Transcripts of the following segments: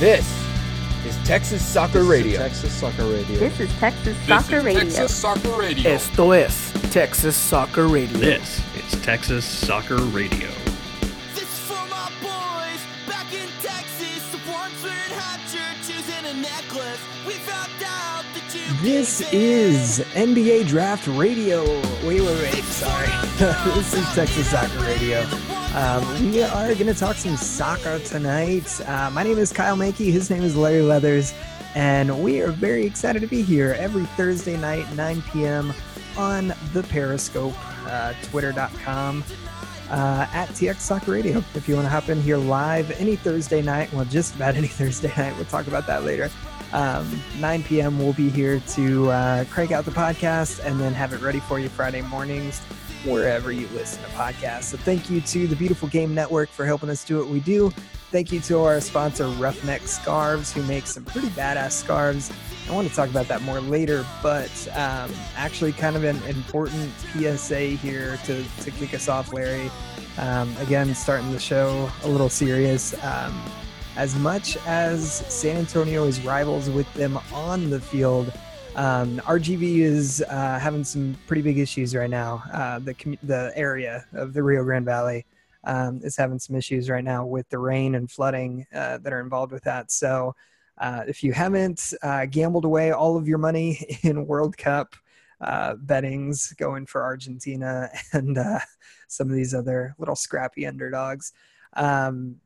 This is Texas Soccer Radio. Texas Soccer Radio. This is Texas This Soccer is Radio. Texas Soccer Radio. Esto es Texas Soccer Radio. This is Texas Soccer Radio. This is for my boys back in Texas. The ones wearing hot churches and a necklace. We found out that you This is NBA Draft Radio. Wait, wait, wait. Sorry. this is Texas Soccer Radio. Um, we are going to talk some soccer tonight. Uh, my name is Kyle Mankey. His name is Larry Leathers. And we are very excited to be here every Thursday night, 9 p.m. on the Periscope, uh, twitter.com, uh, at TX Soccer Radio. If you want to hop in here live any Thursday night, well, just about any Thursday night, we'll talk about that later. Um, 9 p.m. We'll be here to uh, crank out the podcast and then have it ready for you Friday mornings wherever you listen to podcasts. So thank you to the Beautiful Game Network for helping us do what we do. Thank you to our sponsor Roughneck Scarves, who makes some pretty badass scarves. I want to talk about that more later, but um, actually, kind of an important PSA here to, to kick us off, Larry. Um, again, starting the show a little serious. Um, as much as San Antonio is rivals with them on the field, um, RGV is uh, having some pretty big issues right now. Uh, the the area of the Rio Grande Valley um, is having some issues right now with the rain and flooding uh, that are involved with that. So, uh, if you haven't uh, gambled away all of your money in World Cup uh, bettings going for Argentina and some of these other little scrappy underdogs, um,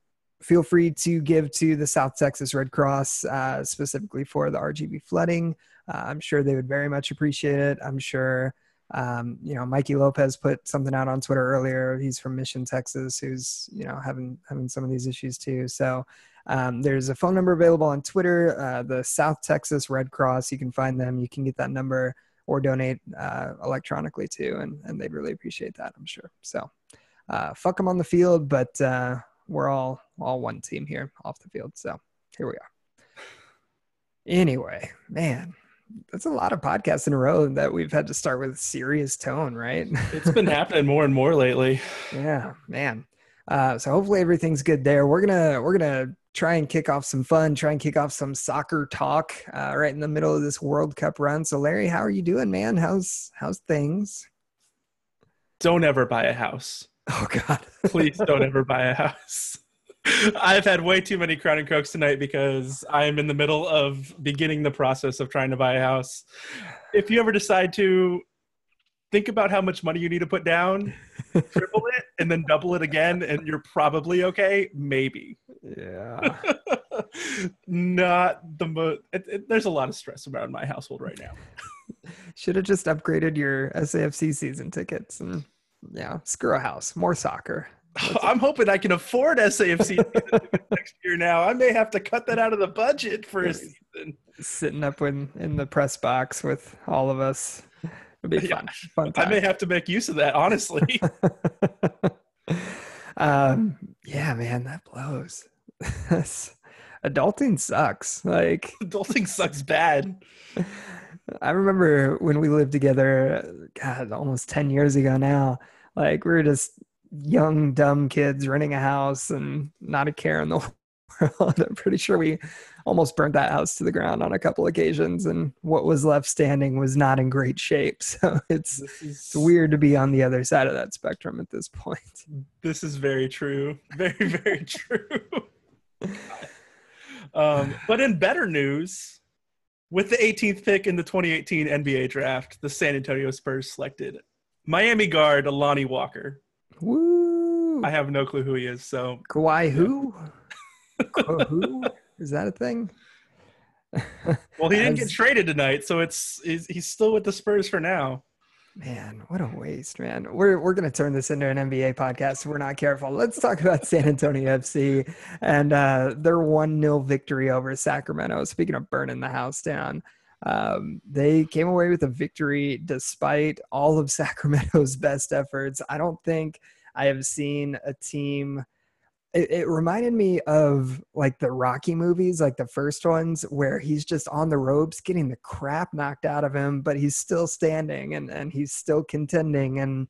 feel free to give to the South Texas Red Cross specifically for the RGV flooding. Uh, I'm sure they would very much appreciate it. I'm sure, um, you know, Mikey Lopez put something out on Twitter earlier. He's from Mission, Texas, who's you know having having some of these issues too. So um, there's a phone number available on Twitter, uh, the South Texas Red Cross. You can find them. You can get that number or donate uh, electronically too, and and they'd really appreciate that. I'm sure. So uh, fuck them on the field, but uh, we're all all one team here off the field. So here we are. Anyway, man, that's a lot of podcasts in a row that we've had to start with serious tone, right? It's been happening more and more lately. yeah, man. Uh, so hopefully everything's good there. We're gonna we're gonna try and kick off some fun, try and kick off some soccer talk uh, right in the middle of this World Cup run. So Larry, how are you doing, man? How's how's things? Don't ever buy a house. Oh God, Please don't ever buy a house. I've had way too many Crown and Cokes tonight because I am in the middle of beginning the process of trying to buy a house. If you ever decide to think about how much money you need to put down, triple it, and then double it again, and you're probably okay. Maybe. yeah. Not the most. There's a lot of stress around my household right now. Should have just upgraded your SAFC season tickets and yeah, screw a house, more soccer. I'm hoping I can afford SAFC next year now. I may have to cut that out of the budget for a season. Sitting up in in the press box with all of us. It'd be Yeah. fun. Fun I may have to make use of that, honestly. um, yeah, man, that blows. Adulting sucks. Like Adulting sucks bad. I remember when we lived together, God, almost 10 years ago now. Like we were just young, dumb kids renting a house and not a care in the world. I'm pretty sure we almost burnt that house to the ground on a couple occasions, and what was left standing was not in great shape. So it's is it's weird to be on the other side of that spectrum at this point. This is very true. Very, very true. um, but in better news, with the 18th pick in the 2018 NBA draft, the San Antonio Spurs selected Miami guard Lonnie Walker. Woo! I have no clue who he is, so Kawhi who? Who? Is that a thing? well, he didn't get traded tonight, so it's he's, he's still with the Spurs for now. Man, what a waste, man. We're we're gonna turn this into an NBA podcast if we're not careful. Let's talk about San Antonio FC and uh, their one 0 victory over Sacramento. Speaking of burning the house down, um, they came away with a victory despite all of Sacramento's best efforts. I don't think I have seen a team it, it reminded me of like the Rocky movies, like the first ones, where he's just on the ropes getting the crap knocked out of him, but he's still standing and, and he's still contending. And,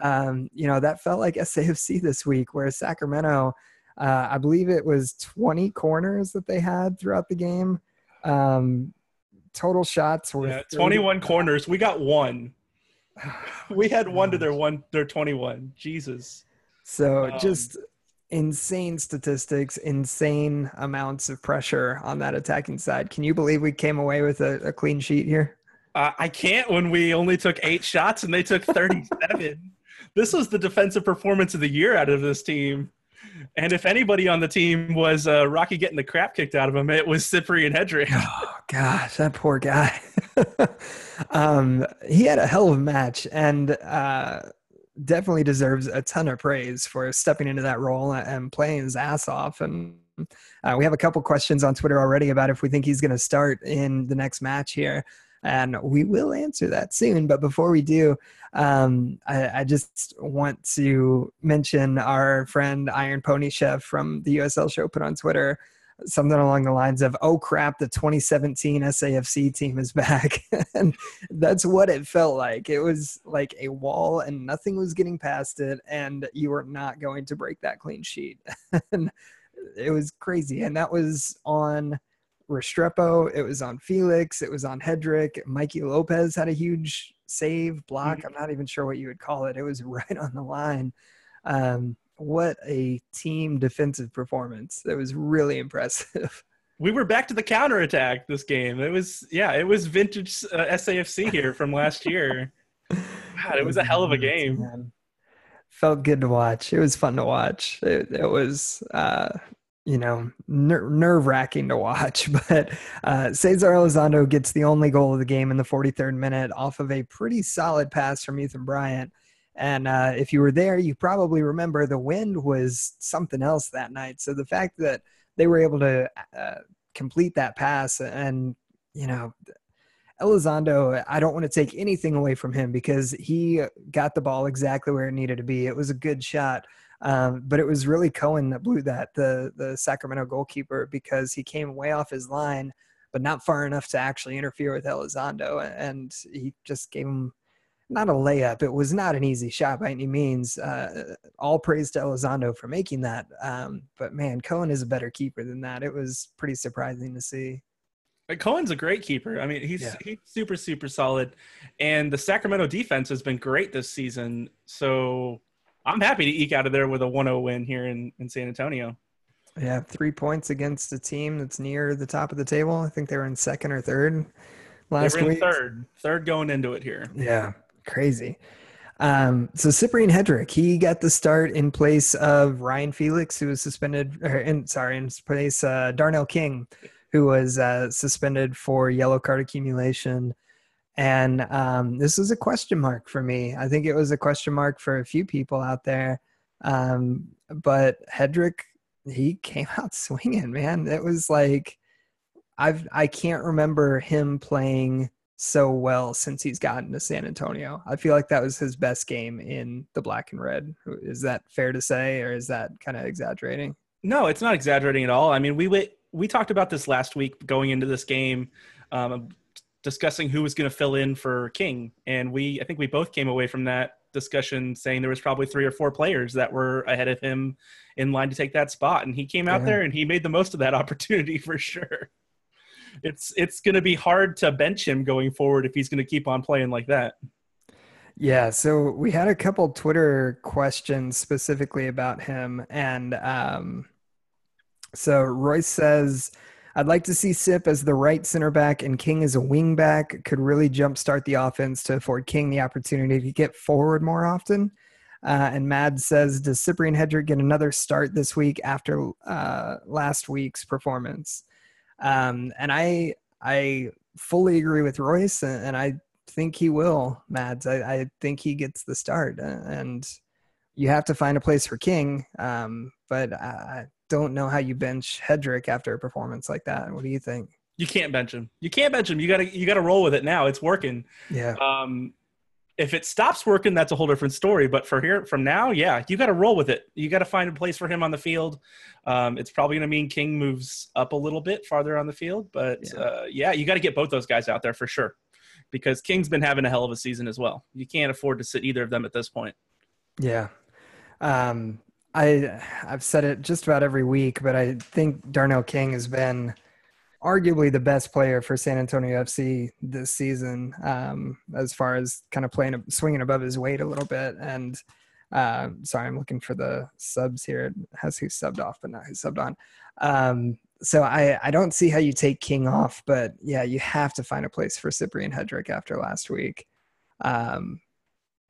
um, you know, that felt like SAFC this week, where Sacramento, Uh, I believe it was 20 corners that they had throughout the game. Um, total shots were Yeah, 21 corners. We got one. We had one to their one their 21. Jesus. So Um, just insane statistics, insane amounts of pressure on that attacking side. Can you believe we came away with a, a clean sheet here? Uh, I can't when we only took eight shots and they took 37. this was the defensive performance of the year out of this team. And if anybody on the team was uh, Rocky getting the crap kicked out of him, it was Cyprian Hedrick. Oh gosh, that poor guy. um, he had a hell of a match and uh, definitely deserves a ton of praise for stepping into that role and playing his ass off. And uh, we have a couple questions on Twitter already about if we think he's going to start in the next match here. And we will answer that soon. But before we do, um, I, I just want to mention our friend Iron Pony Chef from the USL show put on Twitter something along the lines of oh crap the 2017 safc team is back. And that's what it felt like. It was like a wall and nothing was getting past it and you were not going to break that clean sheet. And it was crazy. And that was on restrepo it was on felix it was on hedrick mikey lopez had a huge save block i'm not even sure what you would call it it was right on the line um, what a team defensive performance. That was really impressive. We were back to the counterattack this game. It was, yeah, it was vintage uh, SAFC here from last year. God, it was a hell of a game. Man. Felt good to watch. It was fun to watch. It, it was, uh, you know, ner- nerve wracking to watch. But uh, Cesar Elizondo gets the only goal of the game in the 43rd minute off of a pretty solid pass from Ethan Bryant. And uh, if you were there, you probably remember the wind was something else that night. So the fact that they were able to uh, complete that pass and, you know, Elizondo, I don't want to take anything away from him because he got the ball exactly where it needed to be. It was a good shot. Um, but it was really Cohen that blew that, the the Sacramento goalkeeper, because he came way off his line, but not far enough to actually interfere with Elizondo, and he just gave him not a layup. It was not an easy shot by any means. Uh, all praise to Elizondo for making that. Um, but man, Cohen is a better keeper than that. It was pretty surprising to see. But Cohen's a great keeper. I mean, he's Yeah. he's super super solid, and the Sacramento defense has been great this season. So I'm happy to eke out of there with a 1-0 win here in, in San Antonio. Yeah, three points against a team that's near the top of the table. I think they were in second or third last they were in week. third, third going into it here. Yeah, crazy. Um, so Cyprian Hedrick, he got the start in place of Ryan Felix, who was suspended, or in, sorry, in place uh, Darnell King, who was uh, suspended for yellow card accumulation. And um, this was a question mark for me. I think it was a question mark for a few people out there. Um, but Hedrick, he came out swinging, man. It was like I've I can't remember him playing so well since he's gotten to San Antonio. I feel like that was his best game in the black and red. Is that fair to say, or is that kind of exaggerating? No, it's not exaggerating at all. I mean, we we, we talked about this last week going into this game, um, discussing who was going to fill in for King, and we I think we both came away from that discussion saying there was probably three or four players that were ahead of him in line to take that spot, and he came out Yeah. there and he made the most of that opportunity for sure. It's it's going to be hard to bench him going forward if he's going to keep on playing like that. Yeah, so we had a couple Twitter questions specifically about him, and um, so Royce says, "I'd like to see Sip as the right center back and King as a wing back. Could really jumpstart the offense to afford King the opportunity to get forward more often." Uh, and Mad says, "Does Cyprian Hedrick get another start this week after uh, last week's performance?" Um, and I I fully agree with Royce, and, and I think he will, Mads. I, I think he gets the start, uh, and you have to find a place for King. Um, but I, I don't know how you bench Hedrick after a performance like that. What do you think? You can't bench him. You can't bench him. You got to you got to roll with it now. It's working. Yeah, Um, if it stops working, that's a whole different story. But for here, from now, yeah, you got to roll with it. You got to find a place for him on the field. Um, it's probably going to mean King moves up a little bit farther on the field, but Yeah. uh, yeah, you got to get both those guys out there for sure, because King's been having a hell of a season as well. You can't afford to sit either of them at this point. yeah. Um, I I've said it just about every week, but I think Darnell King has been arguably the best player for San Antonio FC this season, um, as far as kind of playing swinging above his weight a little bit. And uh, sorry, I'm looking for the subs here. It has who subbed off, but not who subbed on. Um, so I I don't see how you take King off, but yeah, you have to find a place for Cyprian Hedrick after last week. Um,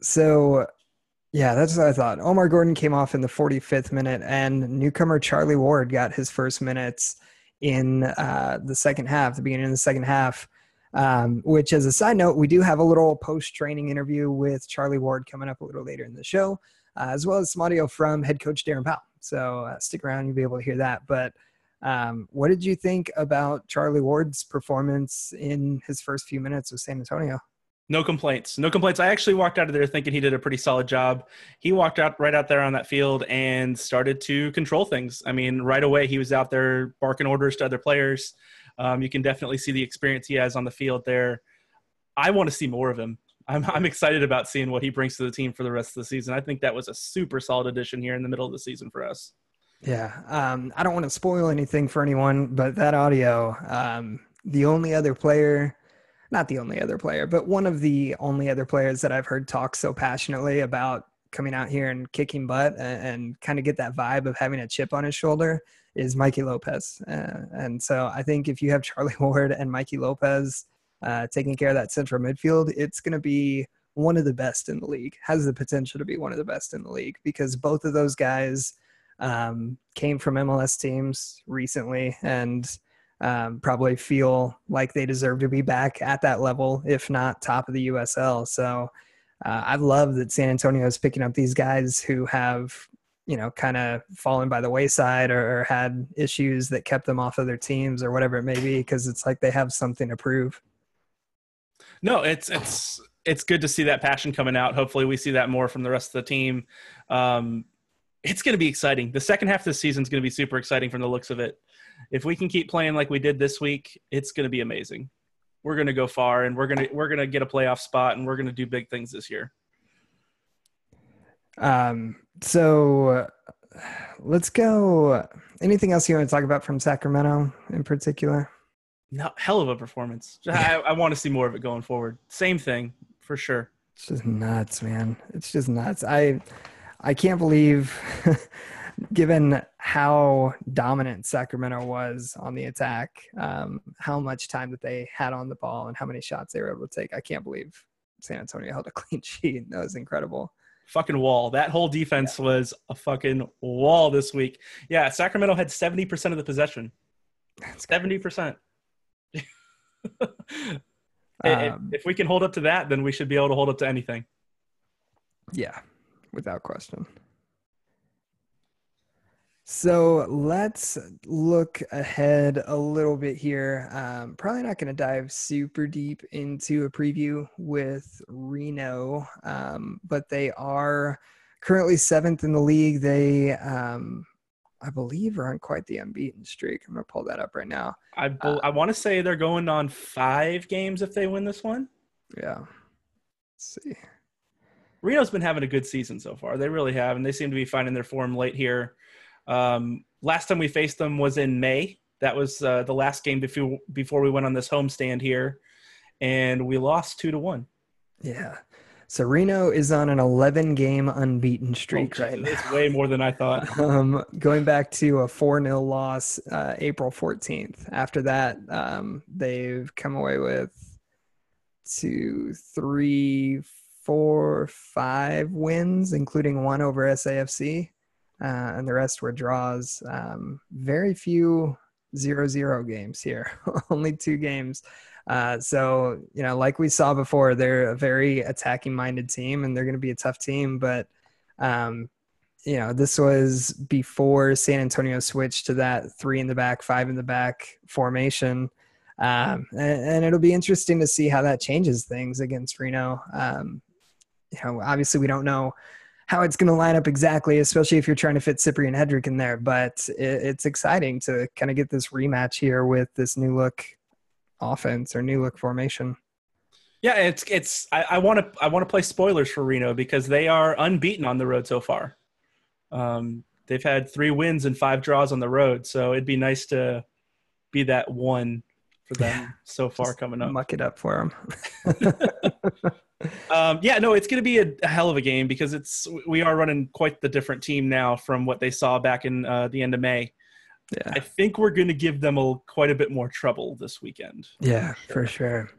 so yeah, that's what I thought. Omar Gordon came off in the 45th minute, and newcomer Charlie Ward got his first minutes in uh, the second half, the beginning of the second half. Um, which, as a side note, we do have a little post training interview with Charlie Ward coming up a little later in the show, uh, as well as some audio from head coach Darren Powell. So uh, stick around, you'll be able to hear that. But um, what did you think about Charlie Ward's performance in his first few minutes with San Antonio? No complaints. No complaints. I actually walked out of there thinking he did a pretty solid job. He walked out right out there on that field and started to control things. I mean, right away he was out there barking orders to other players. Um, you can definitely see the experience he has on the field there. I want to see more of him. I'm, I'm excited about seeing what he brings to the team for the rest of the season. I think that was a super solid addition here in the middle of the season for us. Yeah. Um, I don't want to spoil anything for anyone, but that audio, um, the only other player not the only other player, but one of the only other players that I've heard talk so passionately about coming out here and kicking butt and, and kind of get that vibe of having a chip on his shoulder is Mikey Lopez. Uh, and so I think if you have Charlie Ward and Mikey Lopez uh, taking care of that central midfield, it's going to be one of the best in the league, has the potential to be one of the best in the league because both of those guys um, came from MLS teams recently and um, probably feel like they deserve to be back at that level, if not top of the USL. So uh, I love that San Antonio is picking up these guys who have, you know, kind of fallen by the wayside or, or had issues that kept them off of their teams or whatever it may be, because it's like they have something to prove. No, it's it's it's good to see that passion coming out. Hopefully, we see that more from the rest of the team. Um, it's going to be exciting. The second half of the season is going to be super exciting from the looks of it if we can keep playing like we did this week, it's going to be amazing. We're going to go far, and we're going to we're going to get a playoff spot, and we're going to do big things this year. Um. So uh, let's go. Anything else you want to talk about from Sacramento in particular? No, hell of a performance. I, I want to see more of it going forward. Same thing for sure. It's just nuts, man. It's just nuts. I I can't believe given how dominant Sacramento was on the attack, um, how much time that they had on the ball, and how many shots they were able to take. I can't believe San Antonio held a clean sheet. That was incredible. Fucking wall. That whole defense yeah. was a fucking wall this week. Yeah, Sacramento had 70% of the possession. That's 70%. um, if we can hold up to that, then we should be able to hold up to anything. Yeah, without question. So let's look ahead a little bit here. Um, probably not going to dive super deep into a preview with Reno, um, but they are currently seventh in the league. They, um, I believe, are on quite the unbeaten streak. I'm going to pull that up right now. I, be- uh, I want to say they're going on five games if they win this one. Yeah. Let's see. Reno's been having a good season so far. They really have, and they seem to be finding their form late here. Um, last time we faced them was in May. That was uh, the last game before before we went on this homestand here, and we lost two to one. Yeah. So Reno is on an 11 game unbeaten streak oh, right now. It's way more than I thought. Um, going back to a 4 0 loss uh, April 14th. After that, um, they've come away with two, three, four, five wins, including one over SAFC uh, and the rest were draws. Um, very few zero zero games here, only two games. Uh, so you know, like we saw before, they're a very attacking minded team, and they're going to be a tough team. But um, you know, this was before San Antonio switched to that three in the back, five in the back formation. Um, and, and, it'll be interesting to see how that changes things against Reno. Um, you know, obviously we don't know how it's going to line up exactly, especially if you're trying to fit Cyprian Hedrick in there. But it, it's exciting to kind of get this rematch here with this new look offense or new look formation. Yeah, it's it's. I want to I want to play spoilers for Reno because they are unbeaten on the road so far. Um, they've had three wins and five draws on the road, so it'd be nice to be that one for them Yeah. so far coming up. Muck it up for them. Um, yeah, no, it's going to be a, a hell of a game because it's we are running quite the different team now from what they saw back in uh, the end of May. yeah. I think we're going to give them a, quite a bit more trouble this weekend. Yeah, for sure.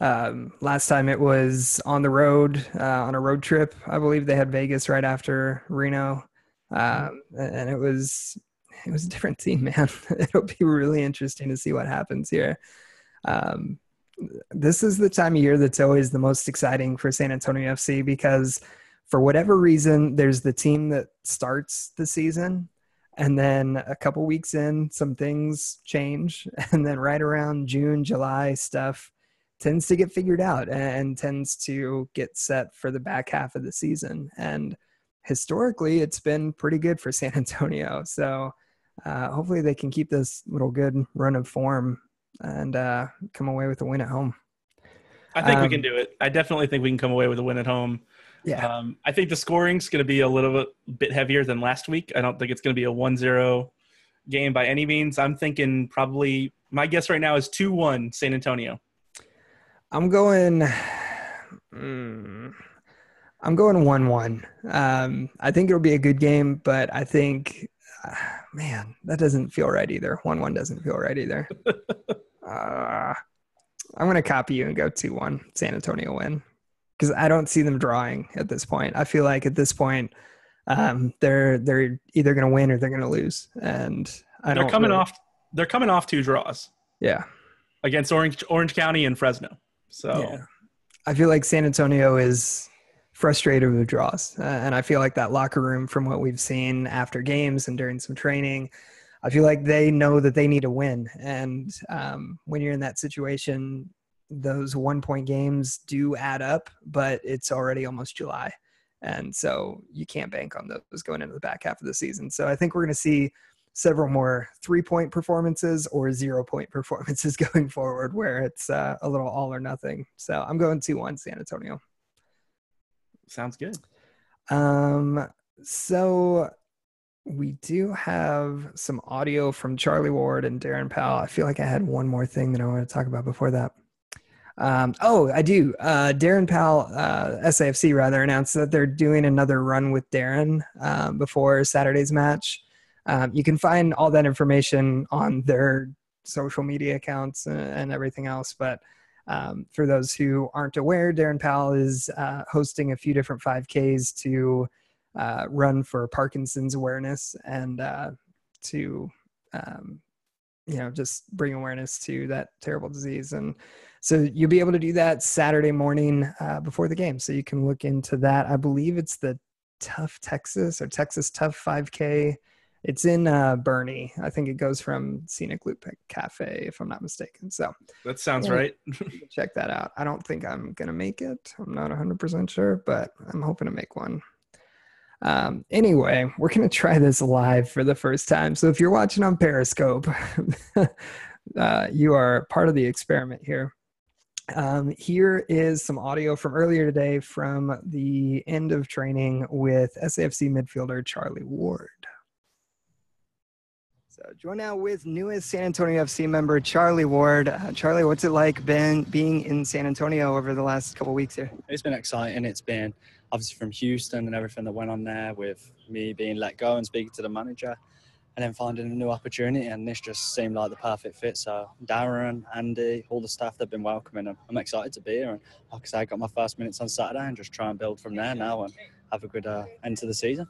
Um, last time it was on the road, uh, on a road trip. I believe they had Vegas right after Reno, um, and it was it was a different team, man. It'll be really interesting to see what happens here. Um, this is the time of year that's always the most exciting for San Antonio FC because, for whatever reason, there's the team that starts the season and then a couple weeks in some things change. And then right around june july stuff tends to get figured out and tends to get set for the back half of the season. And historically it's been pretty good for san antonio. So uh, hopefully they can keep this little good run of form and uh, come away with a win at home I think we Um, can do it. I definitely think we can come away with a win at home. yeah Um, I think the scoring's going to be a little bit, heavier than last week. I don't think it's going to be a 1-0 game by any means. I'm thinking probably my guess right now is 2-1 San Antonio. I'm going. mm, I'm going one-one. Um, I think it'll be a good game, but I think, uh, man, that doesn't feel right either. One-one doesn't feel right either. uh, I'm going to copy you and go two-one San Antonio win because I don't see them drawing at this point. I feel like at this point, um, they're they're either going to win or they're going to lose, and I they're don't coming really- off they're coming off two draws Yeah, against Orange Orange County and Fresno. So Yeah. I feel like San Antonio is frustrated with draws. Uh, and I feel like that locker room, from what we've seen after games and during some training, I feel like they know that they need to win. And um, when you're in that situation, those one point games do add up, but it's already almost July. And so you can't bank on those going into the back half of the season. So I think we're going to see several more three point performances or zero point performances going forward where it's uh, a little all or nothing. So I'm going 2 1 San Antonio. sounds good. Um, so we do have some audio from Charlie Ward and Darren Powell. I feel like I had one more thing that I want to talk about before that. Um, oh, I do. Uh, Darren Powell, uh, SAFC rather, announced that they're doing another run with Darren um, before Saturday's match. Um, you can find all that information on their social media accounts and, and everything else. But um, for those who aren't aware, Darren Powell is uh, hosting a few different 5Ks to uh, run for Parkinson's awareness and uh, to, um, you know, just bring awareness to that terrible disease. And so you'll be able to do that Saturday morning uh, before the game. So you can look into that. I believe it's the Tough Texas or Texas Tough 5K. It's in uh, Boerne. I think it goes from Scenic Loop Cafe, if I'm not mistaken. So That sounds Yeah. right. check that out. I don't think I'm gonna make it. I'm not 100% sure, but I'm hoping to make one. Um, anyway, we're gonna try this live for the first time. So if you're watching on Periscope, uh, you are part of the experiment here. Um, here is some audio from earlier today from the end of training with SAFC midfielder Charlie Ward. So join now with newest San Antonio FC member Charlie Ward. Uh, Charlie, what's it like been being in San Antonio over the last couple weeks here? It's been exciting. It's been obviously from Houston and everything that went on there with me being let go and speaking to the manager and then finding a new opportunity. And this just seemed like the perfect fit. So Darren, Andy, all the staff that have been welcoming them. I'm excited to be here. And like I said, I got my first minutes on Saturday and just try and build from there now and have a good uh, end to the season.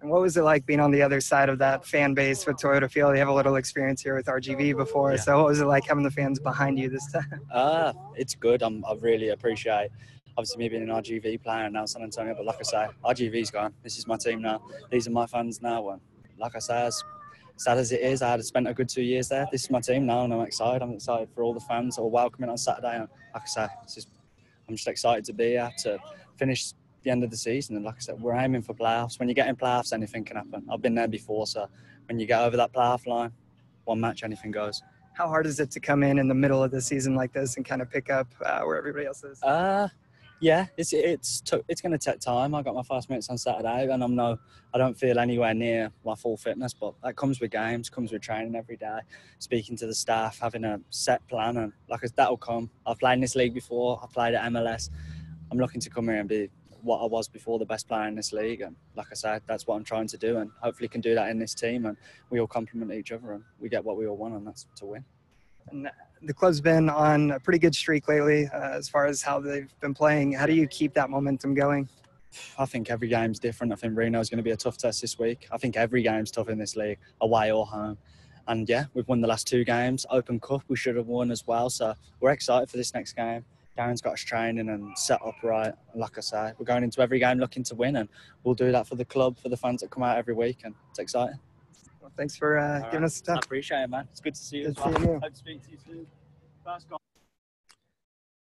And what was it like being on the other side of that fan base with Toyota Field? You have a little experience here with RGV before, Yeah. so what was it like having the fans behind you this time? Uh, it's good. I'm, I really appreciate obviously me being an RGV player and now San Antonio. But like I say, RGV's gone. This is my team now. These are my fans now. And like I say, as sad as it is, I had spent a good two years there. This is my team now, and I'm excited. I'm excited for all the fans that are welcoming on Saturday. And like I say, it's just, I'm just excited to be here to finish the end of the season. And like I said, we're aiming for playoffs. When you get in playoffs, anything can happen. I've been there before, so when you get over that playoff line, one match, anything goes. How hard is it to come in in the middle of the season like this and kind of pick up uh, where everybody else is? Uh, Yeah, it's it's it's going to take time. I got my first minutes on Saturday, and I'm no, I don't feel anywhere near my full fitness. But that comes with games, comes with training every day, speaking to the staff, having a set plan, and like I said, that'll come. I've played in this league before. I played at MLS. I'm looking to come here and be what I was before the best player in this league, and like I said, that's what I'm trying to do, and hopefully can do that in this team, and we all complement each other, and we get what we all want, and that's to win. And the club's been on a pretty good streak lately uh, as far as how they've been playing. How do you keep that momentum going? I think every game's different. I think Reno's going to be a tough test this week. I think every game's tough in this league, away or home. And yeah, we've won the last two games. Open Cup, we should have won as well. So we're excited for this next game. Darren's got us training and set up right. Like I say, we're going into every game looking to win, and we'll do that for the club, for the fans that come out every week, and it's exciting. Well, thanks for uh, giving right. us the I time. appreciate it, man. It's good to see you. Good as well. seeing you. Hope to speak to you soon. First goal.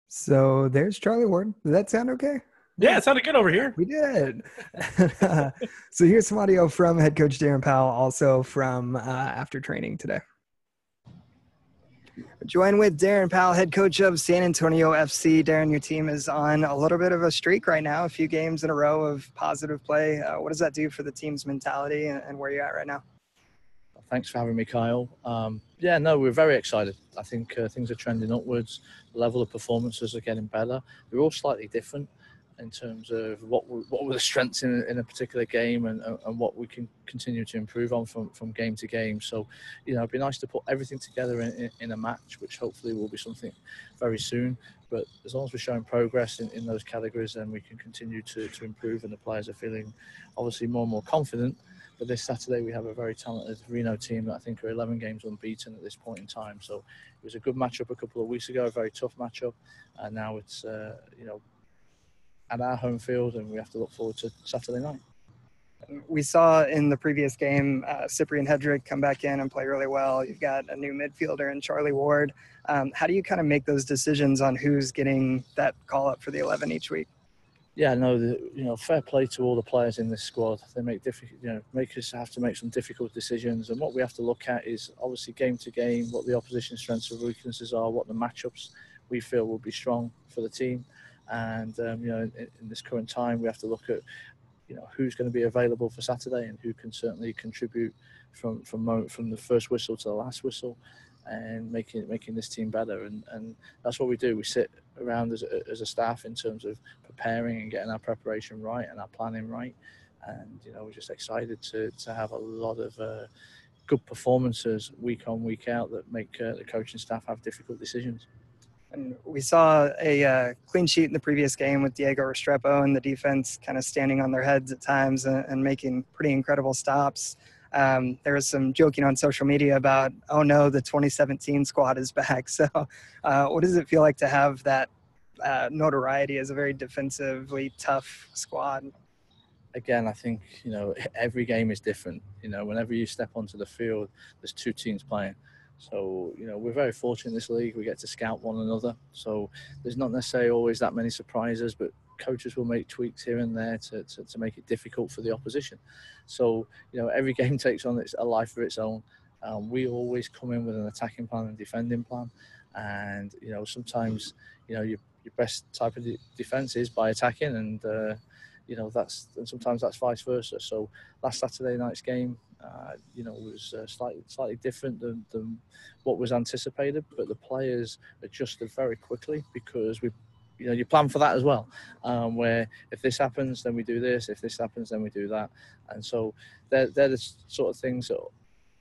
So there's Charlie Ward. Does that sound okay? Yeah, it sounded good over here. We did. so here's some audio from head coach Darren Powell, also from uh, after training today. Join with Darren Powell, head coach of San Antonio FC. Darren, your team is on a little bit of a streak right now, a few games in a row of positive play. Uh, what does that do for the team's mentality and, and where you're at right now? Thanks for having me, Kyle. Um, yeah, no, we're very excited. I think uh, things are trending upwards. The level of performances are getting better. They're all slightly different in terms of what were, what were the strengths in, in a particular game and, and what we can continue to improve on from, from game to game. So, you know, it'd be nice to put everything together in, in, in a match, which hopefully will be something very soon. But as long as we're showing progress in, in those categories, then we can continue to, to improve, and the players are feeling obviously more and more confident. But this Saturday we have a very talented Reno team that I think are 11 games unbeaten at this point in time. So it was a good matchup a couple of weeks ago, a very tough matchup, and now it's uh, you know at our home field, and we have to look forward to Saturday night. We saw in the previous game uh, Cyprian Hedrick come back in and play really well. You've got a new midfielder in Charlie Ward. Um, how do you kind of make those decisions on who's getting that call up for the 11 each week? Yeah, no, the, you know, fair play to all the players in this squad. They make difficult, you know, make us have to make some difficult decisions, and what we have to look at is obviously game to game what the opposition strengths and weaknesses are, what the matchups we feel will be strong for the team, and um, you know, in, in this current time, we have to look at, you know, who's going to be available for Saturday and who can certainly contribute from from from the first whistle to the last whistle, and making making this team better. And and that's what we do. We sit around as a, as a staff in terms of preparing and getting our preparation right and our planning right. And you know, we're just excited to to have a lot of. Uh, Good performances week on week out that make uh, the coaching staff have difficult decisions. And we saw a uh, clean sheet in the previous game with Diego Restrepo and the defense kind of standing on their heads at times and, and making pretty incredible stops. Um, there was some joking on social media about, oh no, the 2017 squad is back. So, uh, what does it feel like to have that uh, notoriety as a very defensively tough squad? again, I think you know every game is different. You know, whenever you step onto the field, there's two teams playing. So you know, we're very fortunate in this league. We get to scout one another. So there's not necessarily always that many surprises, but coaches will make tweaks here and there to, to, to make it difficult for the opposition. So you know, every game takes on its a life of its own. Um, we always come in with an attacking plan and defending plan, and you know sometimes you know your your best type of de- defense is by attacking and. Uh, you know that's and sometimes that's vice versa. So last Saturday night's game, uh, you know, was uh, slightly slightly different than, than what was anticipated, but the players adjusted very quickly because we. You know, you plan for that as well. Um, where if this happens, then we do this. If this happens, then we do that. And so they're, they're the sort of things that,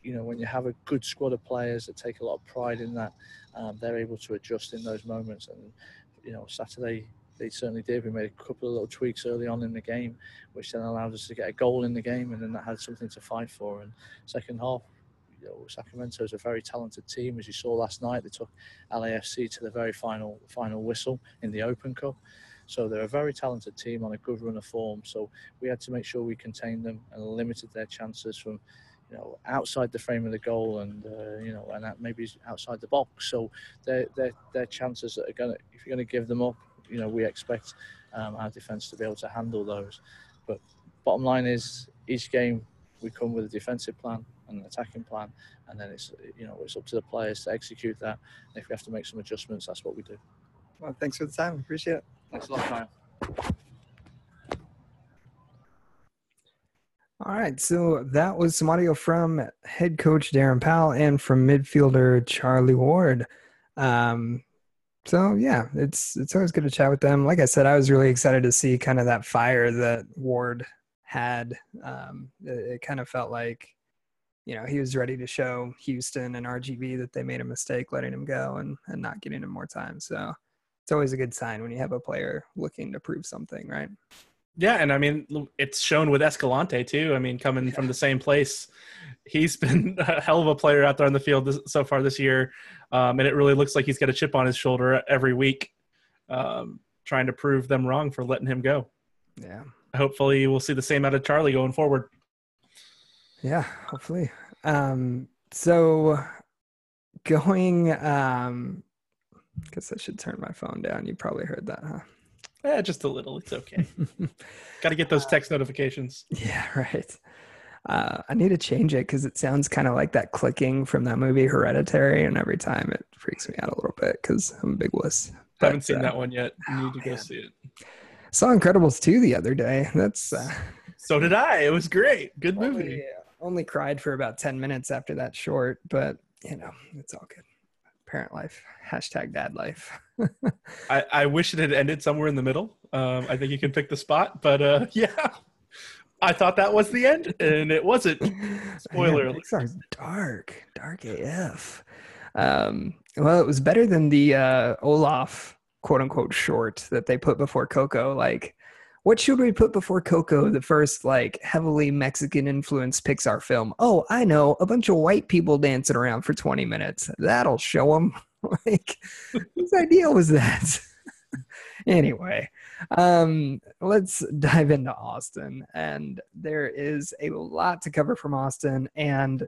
you know, when you have a good squad of players that take a lot of pride in that, um, they're able to adjust in those moments. And you know, Saturday they certainly did. We made a couple of little tweaks early on in the game, which then allowed us to get a goal in the game, and then that had something to fight for. And second half, you know, Sacramento is a very talented team, as you saw last night. They took LAFC to the very final final whistle in the Open Cup. So they're a very talented team on a good run of form. So we had to make sure we contained them and limited their chances from, you know, outside the frame of the goal and uh, you know, and maybe outside the box. So their their their chances that are gonna, if you're gonna give them up, you know, we expect um, our defence to be able to handle those. But bottom line is, each game we come with a defensive plan and an attacking plan, and then it's you know it's up to the players to execute that. And if we have to make some adjustments, that's what we do. Well, thanks for the time. Appreciate it. Thanks a lot, Kyle. All right, so that was some audio from head coach Darren Powell and from midfielder Charlie Ward. Um, so yeah, it's it's always good to chat with them. Like I said, I was really excited to see kind of that fire that Ward had. Um, it, it kind of felt like, you know, he was ready to show Houston and RGV that they made a mistake letting him go and and not getting him more time. So it's always a good sign when you have a player looking to prove something, right? Yeah, and I mean it's shown with Escalante too. I mean, coming from the same place, he's been a hell of a player out there on the field this, so far this year, um, and it really looks like he's got a chip on his shoulder every week, um, trying to prove them wrong for letting him go. Yeah. Hopefully, we'll see the same out of Charlie going forward. Yeah, hopefully. Um, so going, um, guess I should turn my phone down. You probably heard that, huh? Yeah, just a little. It's okay. Got to get those text notifications. Yeah, right. Uh, I need to change it because it sounds kind of like that clicking from that movie Hereditary, and every time it freaks me out a little bit because I'm a big wuss. But, Haven't seen uh, that one yet. Need to go man. see it. Saw Incredibles 2 the other day. That's uh, So did I. It was great. Good movie. only, only cried for about 10 minutes after that short, but you know, it's all good. Parent life. Hashtag dad life. I, I wish it had ended somewhere in the middle. Um, I think you can pick the spot, but uh, yeah, I thought that was the end, and it wasn't. Spoiler alert. Pixar's dark, dark AF. Um, well, it was better than the uh, Olaf quote unquote short that they put before Coco. Like, what should we put before Coco, the first like heavily Mexican influenced Pixar film? Oh, I know, a bunch of white people dancing around for 20 minutes. That'll show them. like, whose idea was that? anyway, um, let's dive into Austin. And there is a lot to cover from Austin. And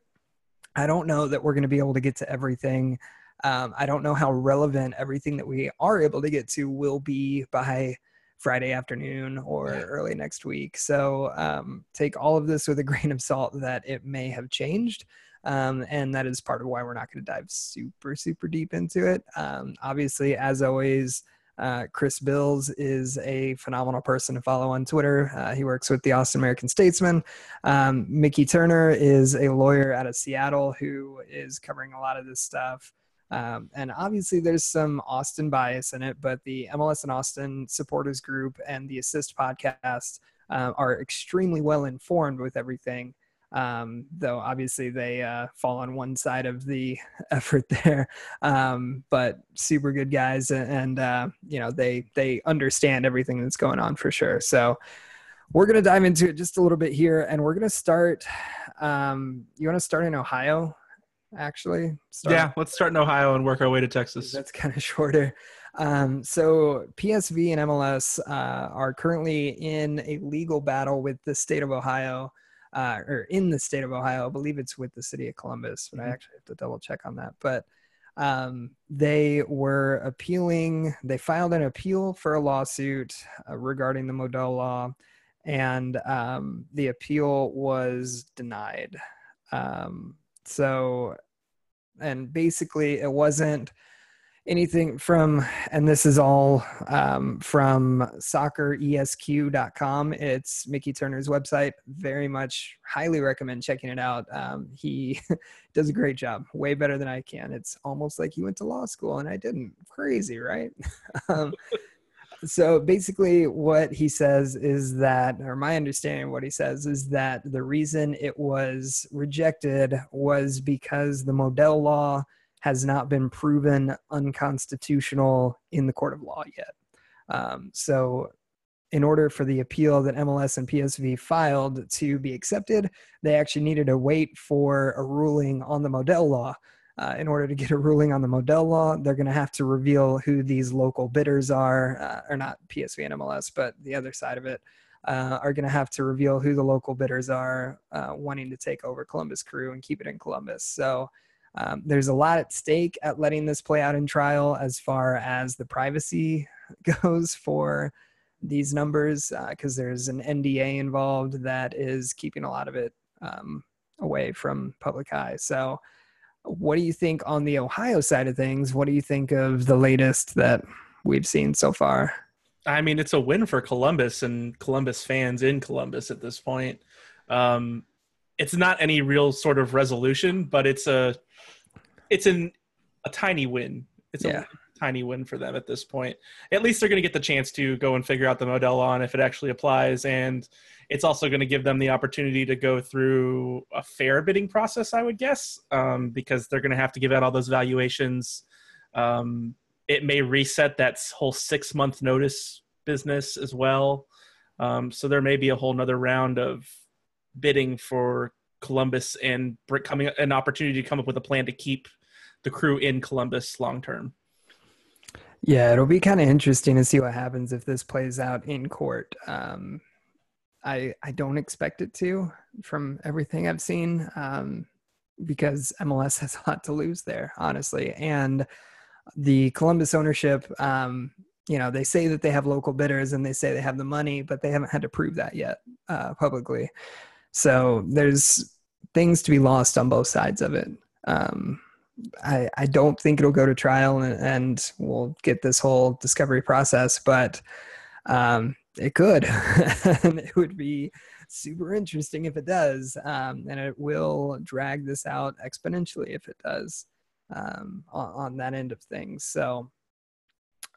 I don't know that we're going to be able to get to everything. Um, I don't know how relevant everything that we are able to get to will be by Friday afternoon or early next week. So um, take all of this with a grain of salt that it may have changed. Um, and that is part of why we're not going to dive super, super deep into it. Um, obviously, as always, uh, Chris Bills is a phenomenal person to follow on Twitter. Uh, he works with the Austin American Statesman. Um, Mickey Turner is a lawyer out of Seattle who is covering a lot of this stuff. Um, and obviously, there's some Austin bias in it, but the MLS and Austin supporters group and the Assist podcast uh, are extremely well informed with everything. Um, though obviously they uh, fall on one side of the effort there, um, but super good guys, and, uh, you know they they understand everything that's going on for sure. So we're gonna dive into it just a little bit here, and we're gonna start. Um, you want to start in Ohio, actually? Start Yeah, let's start in Ohio and work our way to Texas. that's kind of shorter. Um, so PSV and MLS uh, are currently in a legal battle with the state of Ohio, uh, or in the state of Ohio. I believe it's with the city of Columbus, but I Mhm. actually have to double check on that. But um, they were appealing. They filed an appeal for a lawsuit uh, regarding the Modell law, and um, the appeal was denied. Um, so, and basically, it wasn't anything from and this is all um, from socceresq.com it's mickey turner's website. Very much highly recommend checking it out. Um, he does a great job way better than i can. It's almost like he went to law school and i didn't. Crazy right? Um, so basically what he says is that or my understanding of what he says is that the reason it was rejected was because the Modell law has not been proven unconstitutional in the court of law yet. Um, so, in order for the appeal that MLS and PSV filed to be accepted, they actually needed to wait for a ruling on the Modell law. Uh, in order to get a ruling on the Modell law, they're going to have to reveal who these local bidders are, uh, or not PSV and MLS, but the other side of it. Uh, are going to have to reveal who the local bidders are uh, wanting to take over Columbus Crew and keep it in Columbus. So, um, there's a lot at stake at letting this play out in trial as far as the privacy goes for these numbers, because there's an NDA involved that is keeping a lot of it um, away from public eye. So, what do you think on the Ohio side of things? What do you think of the latest that we've seen so far? I mean, it's a win for Columbus and Columbus fans in Columbus at this point. Um, it's not any real sort of resolution, but it's a it's an a tiny win. It's Yeah. a tiny win for them at this point. At least they're going to get the chance to go and figure out the Modell law if it actually applies, and it's also going to give them the opportunity to go through a fair bidding process, I would guess, um, because they're going to have to give out all those valuations. Um, it may reset that whole six month notice business as well. Um, so there may be a whole nother round of bidding for Columbus and coming an opportunity to come up with a plan to keep the crew in Columbus long term. Yeah, it'll be kind of interesting to see what happens if this plays out in court. Um, I I don't expect it to, from everything I've seen, um, because MLS has a lot to lose there, honestly. And the Columbus ownership, um, you know, they say that they have local bidders and they say they have the money, but they haven't had to prove that yet uh, publicly. So there's things to be lost on both sides of it. Um, I, I don't think it'll go to trial and, and we'll get this whole discovery process, but um, it could. and it would be super interesting if it does. Um, and it will drag this out exponentially if it does um, on, on that end of things. So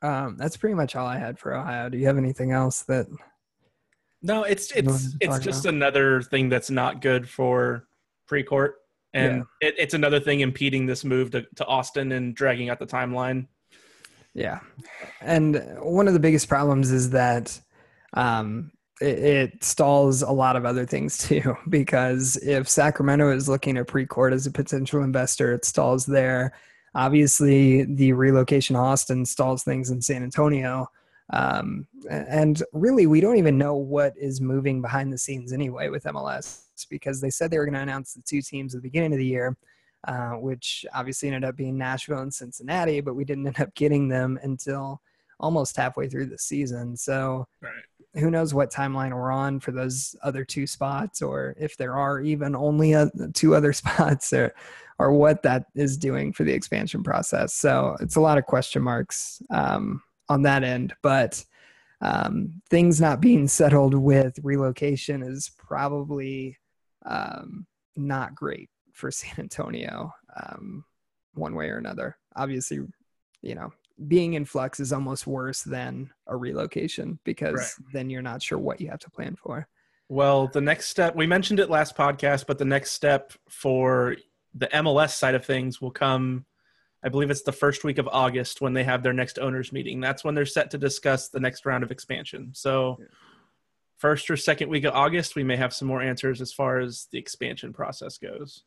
um, that's pretty much all I had for Ohio. Do you have anything else that? No, it's it's it's just about? another thing that's not good for Precourt, and it, it's another thing impeding this move to, to Austin and dragging out the timeline. Yeah. And one of the biggest problems is that um, it, it stalls a lot of other things too, because if Sacramento is looking at Precourt as a potential investor, it stalls there. Obviously, the relocation to Austin stalls things in San Antonio. Um, and really, we don't even know what is moving behind the scenes anyway with MLS because they said they were going to announce the two teams at the beginning of the year uh, which obviously ended up being Nashville and Cincinnati, but we didn't end up getting them until almost halfway through the season. So Right. who knows what timeline we're on for those other two spots, or if there are even only uh two other spots, or or what that is doing for the expansion process. So it's a lot of question marks um, on that end, but. Um, things not being settled with relocation is probably um, not great for San Antonio, um, one way or another. Obviously, you know, being in flux is almost worse than a relocation because Right. then you're not sure what you have to plan for. Well, the next step, we mentioned it last podcast, but the next step for the MLS side of things will come, I believe it's the first week of August when they have their next owners meeting. That's when they're set to discuss the next round of expansion. So, first or second week of August, we may have some more answers as far as the expansion process goes.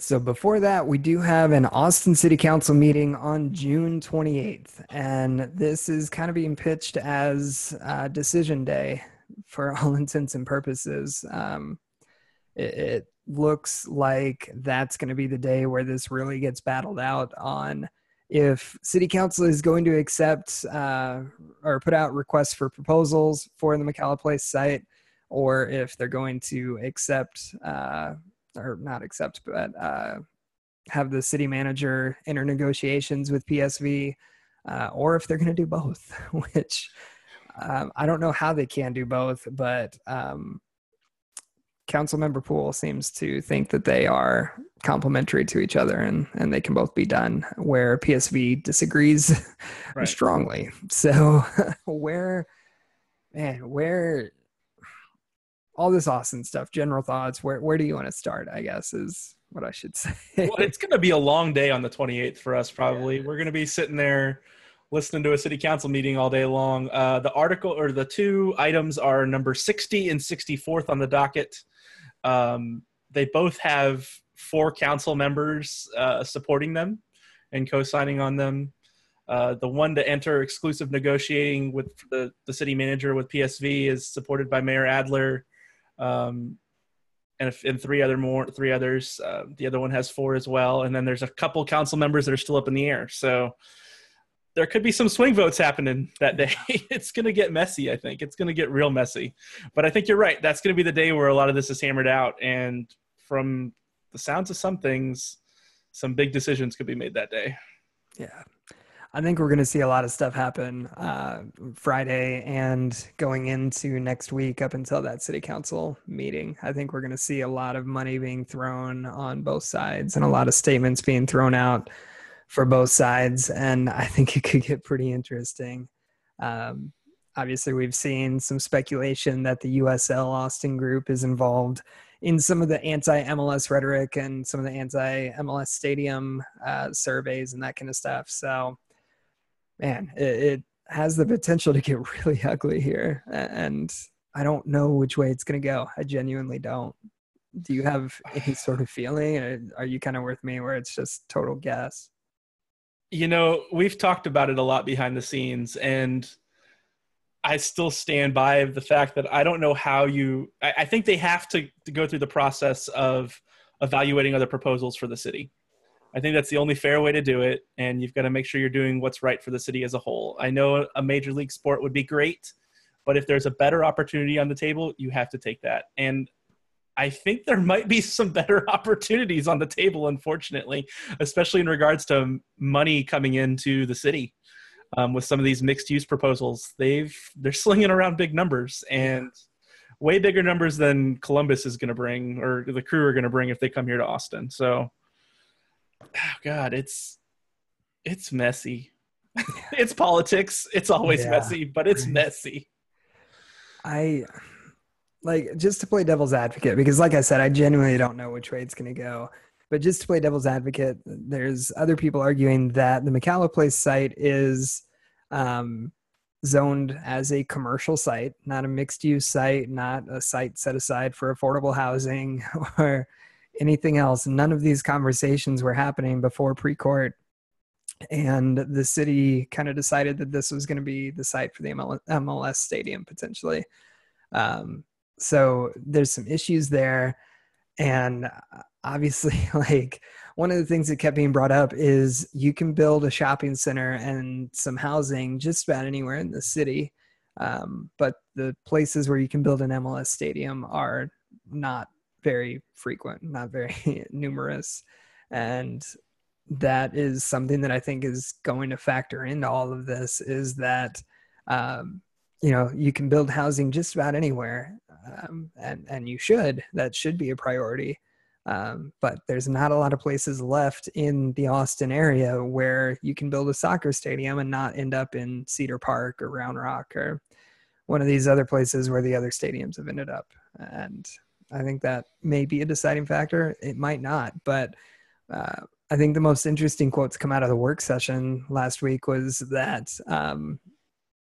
So before that, we do have an Austin City Council meeting on June 28th, and this is kind of being pitched as uh, decision day for all intents and purposes. Um, it, it looks like that's going to be the day where this really gets battled out on if City Council is going to accept uh, or put out requests for proposals for the McKalla Place site, or if they're going to accept. Uh, or not accept, but uh, have the city manager enter negotiations with PSV, uh, or if they're going to do both, which um, I don't know how they can do both, but um, Councilmember Pool seems to think that they are complementary to each other and, and they can both be done, where PSV disagrees Right. strongly. So, where, man, where all this Austin stuff, general thoughts, where where do you want to start? I guess is what I should say. well, it's going to be a long day on the 28th for us, probably. We're going to be sitting there listening to a city council meeting all day long. Uh, the article or the two items are number 60 and 64th on the docket. Um, they both have four council members uh, supporting them and co signing on them. Uh, the one to enter exclusive negotiating with the, the city manager with PSV is supported by Mayor Adler. Um, and, and three other more three others uh, the other one has four as well and then there's a couple council members that are still up in the air so there could be some swing votes happening that day. It's going to get messy i think. It's going to get real messy. But i think you're right. That's going to be the day where a lot of this is hammered out and from the sounds of some things some big decisions could be made that day. Yeah. I think we're going to see a lot of stuff happen uh, Friday and going into next week up until that city council meeting. I think we're going to see a lot of money being thrown on both sides and a lot of statements being thrown out for both sides. And I think it could get pretty interesting. Um, obviously, we've seen some speculation that the USL Austin group is involved in some of the anti MLS rhetoric and some of the anti MLS stadium uh, surveys and that kind of stuff. So, man, it, it has the potential to get really ugly here. And I don't know which way it's going to go. I genuinely don't. Do you have any sort of feeling? Are you kind of with me where it's just total guess? You know, we've talked about it a lot behind the scenes, and I still stand by the fact that I don't know how you. I, I think they have to, to go through the process of evaluating other proposals for the city. I think that's the only fair way to do it, and you've got to make sure you're doing what's right for the city as a whole. I know a major league sport would be great, but if there's a better opportunity on the table, you have to take that. And I think there might be some better opportunities on the table, unfortunately, especially in regards to money coming into the city. Um, with some of these mixed use proposals, they've they're slinging around big numbers and way bigger numbers than Columbus is going to bring or the crew are going to bring if they come here to Austin. So oh God, it's it's messy. it's politics. It's always Yeah. messy, but it's messy. I like just to play devil's advocate because, like I said, I genuinely don't know which way it's going to go. But just to play devil's advocate, there's other people arguing that the McKalla Place site is um, zoned as a commercial site, not a mixed use site, not a site set aside for affordable housing or anything else. None of these conversations were happening before Precourt. And the city kind of decided that this was going to be the site for the MLS stadium potentially. Um, so there's some issues there. And uh, obviously, like one of the things that kept being brought up is you can build a shopping center and some housing just about anywhere in the city. Um, but the places where you can build an MLS stadium are not very frequent, not very numerous. And that is something that I think is going to factor into all of this is that, um, you know, you can build housing just about anywhere, um, and and you should. That should be a priority. Um, but there's not a lot of places left in the Austin area where you can build a soccer stadium and not end up in Cedar Park or Round Rock or one of these other places where the other stadiums have ended up. And I think that may be a deciding factor. It might not, but uh, I think the most interesting quotes come out of the work session last week was that um,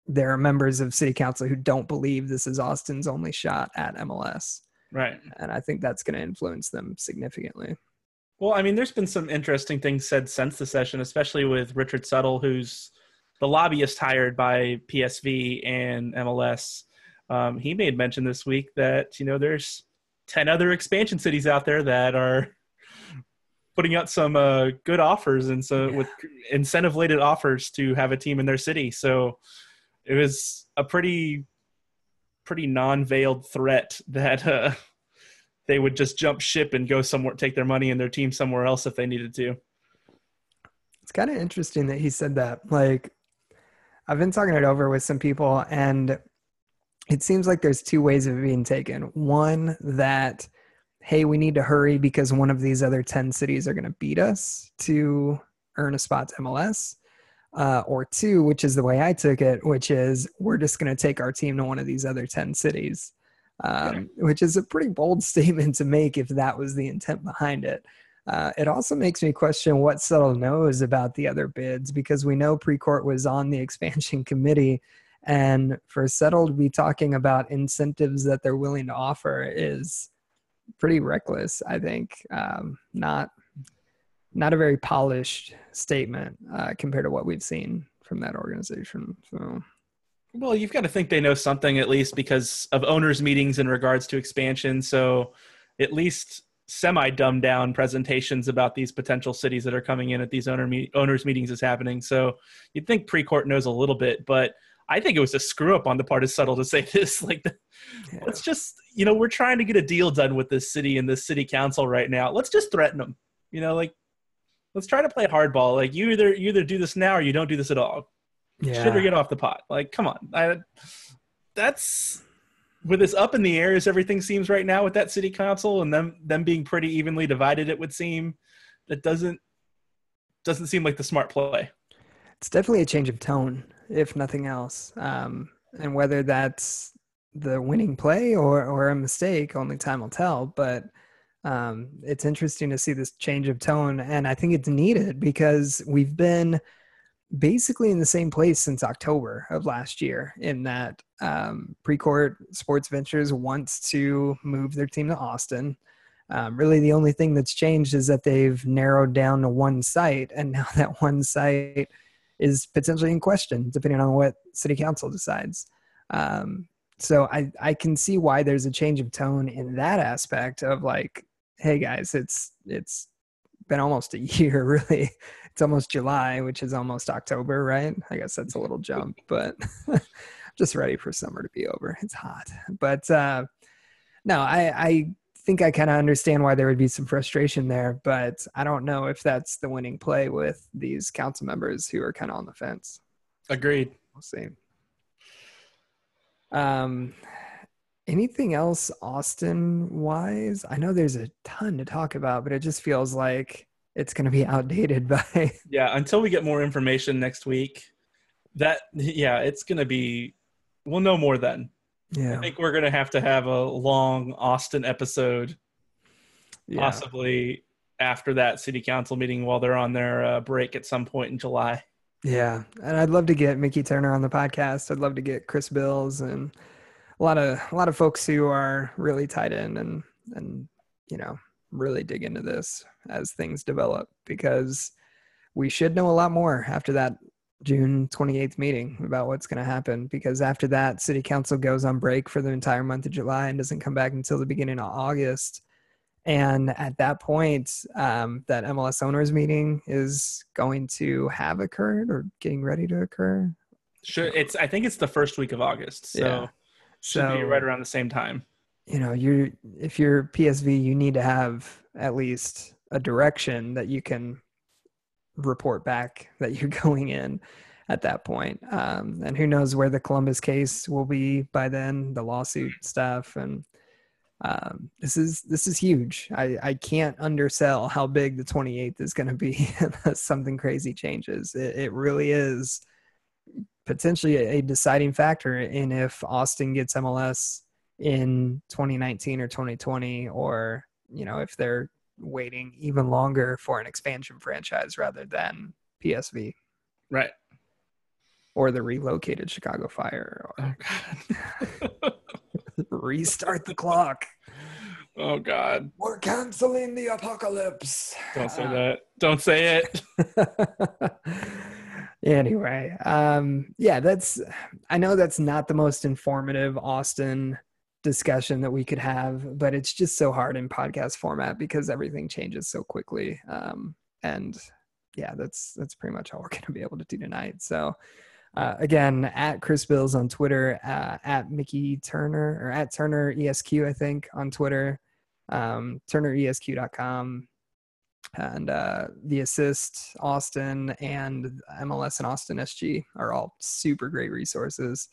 there are members of city council who don't believe this is Austin's only shot at MLS. Right. And I think that's going to influence them significantly. Well, I mean, there's been some interesting things said since the session, especially with Richard Suttle, who's the lobbyist hired by PSV and MLS. Um, he made mention this week that you know there's ten other expansion cities out there that are putting out some uh, good offers and so with incentive laden offers to have a team in their city. So it was a pretty pretty non-veiled threat that uh, they would just jump ship and go somewhere, take their money and their team somewhere else if they needed to. It's kind of interesting that he said that. Like, I've been talking it over with some people, and it seems like there's two ways of being taken. One, that, hey, we need to hurry because one of these other 10 cities are going to beat us to earn a spot to MLS. Uh, or two, which is the way I took it, which is we're just going to take our team to one of these other 10 cities, um, which is a pretty bold statement to make if that was the intent behind it. Uh, it also makes me question what Suttle knows about the other bids because we know Precourt was on the expansion committee, and for Suttle to be talking about incentives that they're willing to offer is pretty reckless. I think um, not not a very polished statement uh, compared to what we've seen from that organization. So. Well, you've got to think they know something at least because of owners' meetings in regards to expansion. So, at least semi dumbed down presentations about these potential cities that are coming in at these owner me- owners' meetings is happening. So, you'd think Precourt knows a little bit, but I think it was a screw up on the part of Suttle to say this. Like, Yeah. let's just, you know, we're trying to get a deal done with this city and this city council right now. Let's just threaten them. You know, like let's try to play hardball. Like you either you either do this now or you don't do this at all. Yeah. Shit or get off the pot. Like, come on. I, that's with this up in the air as everything seems right now with that city council and them them being pretty evenly divided. It would seem that doesn't doesn't seem like the smart play. It's definitely a change of tone, if nothing else. Um, and whether that's the winning play or, or a mistake, only time will tell. But um, it's interesting to see this change of tone. And I think it's needed because we've been basically in the same place since October of last year, in that um, Precourt Sports Ventures wants to move their team to Austin. Um, really, the only thing that's changed is that they've narrowed down to one site, and now that one site is potentially in question, depending on what City Council decides. Um, so I I can see why there's a change of tone in that aspect of like, hey guys, it's it's been almost a year, really. It's almost July, which is almost October, right? I guess that's a little jump, but just ready for summer to be over. It's hot, but uh, no, I I think I kind of understand why there would be some frustration there, but I don't know if that's the winning play with these council members who are kind of on the fence. Agreed. We'll see. Um, anything else Austin wise? I know there's a ton to talk about, but it just feels like it's going to be outdated by. Yeah, until we get more information next week, that yeah, it's going to be. We'll know more then. yeah, I think we're going to have to have a long Austin episode, yeah. possibly after that city council meeting while they're on their uh, break at some point in July. Yeah, and I'd love to get Mickey Turner on the podcast. I'd love to get Chris Bills and a lot of a lot of folks who are really tied in and and you know really dig into this as things develop because we should know a lot more after that June 28th meeting about what's going to happen because after that city council goes on break for the entire month of July and doesn't come back until the beginning of August and at that point um, that MLS owners meeting is going to have occurred or getting ready to occur Sure, it's. I think it's the first week of August, so Yeah. Should be So- right around the same time. you know you're if you're psv you need to have at least a direction that you can report back that you're going in at that point. Um, and who knows where the columbus case will be by then the lawsuit stuff. And um, this is this is huge. I i can't undersell how big the 28th is going to be. Unless something crazy changes. It, it really is potentially a, a deciding factor in if austin gets mls in 2019 or 2020 or you know if they're waiting even longer for an expansion franchise rather than PSV Right. or the relocated Chicago Fire or Oh God. restart the clock. oh God. We're canceling the apocalypse. Don't say that. Don't say it. anyway, um, yeah, that's. I know that's not the most informative Austin discussion that we could have, but it's just so hard in podcast format because everything changes so quickly. Um, and yeah, that's that's pretty much all we're going to be able to do tonight. So. Uh, again, at Chris Bills on Twitter, uh, at Mickey Turner or at Turner ESQ, I think on Twitter, um, turneresq.com, and uh, the assist Austin and MLS and Austin SG are all super great resources,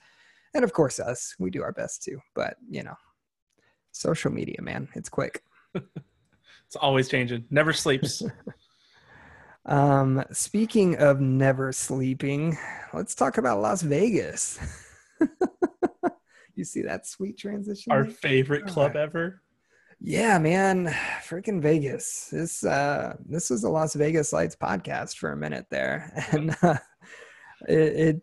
and of course us, we do our best too. But you know, social media, man, it's quick. It's always changing. Never sleeps. Um, speaking of never sleeping, let's talk about Las Vegas. you see that sweet transition? Our favorite club ever. Yeah, man, freaking Vegas. This uh, this was the Las Vegas Lights podcast for a minute there, and uh, it, it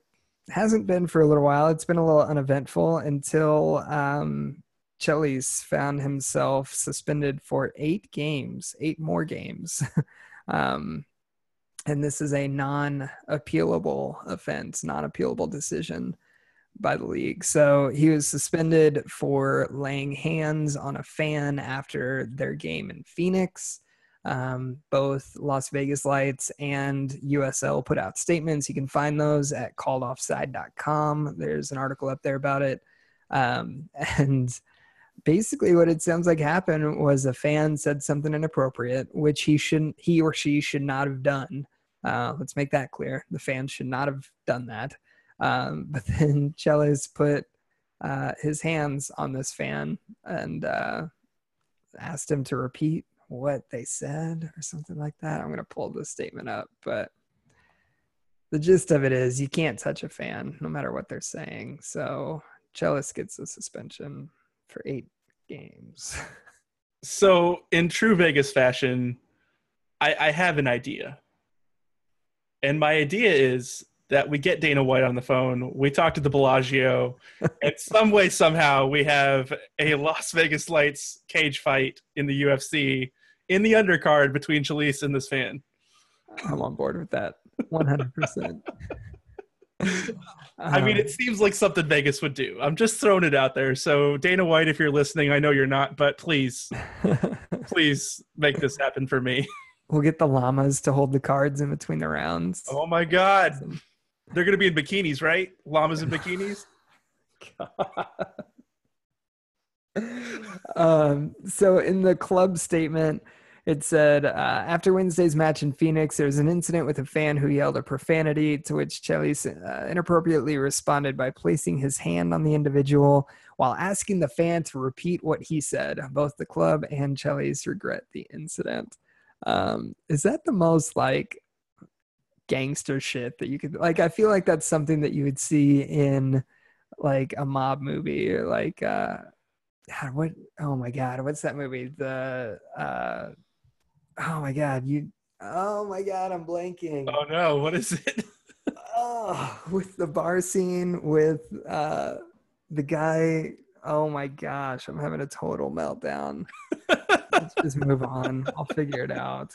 hasn't been for a little while. It's been a little uneventful until um, Chelis found himself suspended for eight games, eight more games. um, and this is a non-appealable offense, non-appealable decision by the league. So he was suspended for laying hands on a fan after their game in Phoenix. Um, both Las Vegas Lights and USL put out statements. You can find those at calledoffside.com. There's an article up there about it. Um, and basically what it sounds like happened was a fan said something inappropriate, which he shouldn't, he or she should not have done. Uh, let's make that clear. The fans should not have done that. Um, but then Chelis put uh, his hands on this fan and uh, asked him to repeat what they said or something like that. I'm going to pull the statement up, but the gist of it is you can't touch a fan no matter what they're saying. So Chelis gets a suspension for eight games. So, in true Vegas fashion, I, I have an idea. And my idea is that we get Dana White on the phone. We talk to the Bellagio. and some way, somehow, we have a Las Vegas Lights cage fight in the UFC in the undercard between Chelis and this fan. I'm on board with that 100%. I mean, it um, seems like something Vegas would do. I'm just throwing it out there. So, Dana White, if you're listening, I know you're not, but please, please make this happen for me. we'll get the llamas to hold the cards in between the rounds. Oh my God. They're going to be in bikinis, right? Llamas in bikinis? um, so in the club statement, it said uh, after Wednesday's match in Phoenix, there was an incident with a fan who yelled a profanity, to which Chelis uh, inappropriately responded by placing his hand on the individual while asking the fan to repeat what he said. Both the club and Chelis regret the incident. Um, is that the most like gangster shit that you could like? I feel like that's something that you would see in like a mob movie or like uh God, what oh my god what's that movie the uh oh my god you oh my god i'm blanking Oh no, what is it? oh, with the bar scene with uh the guy oh my gosh i'm having a total meltdown let's just move on i'll figure it out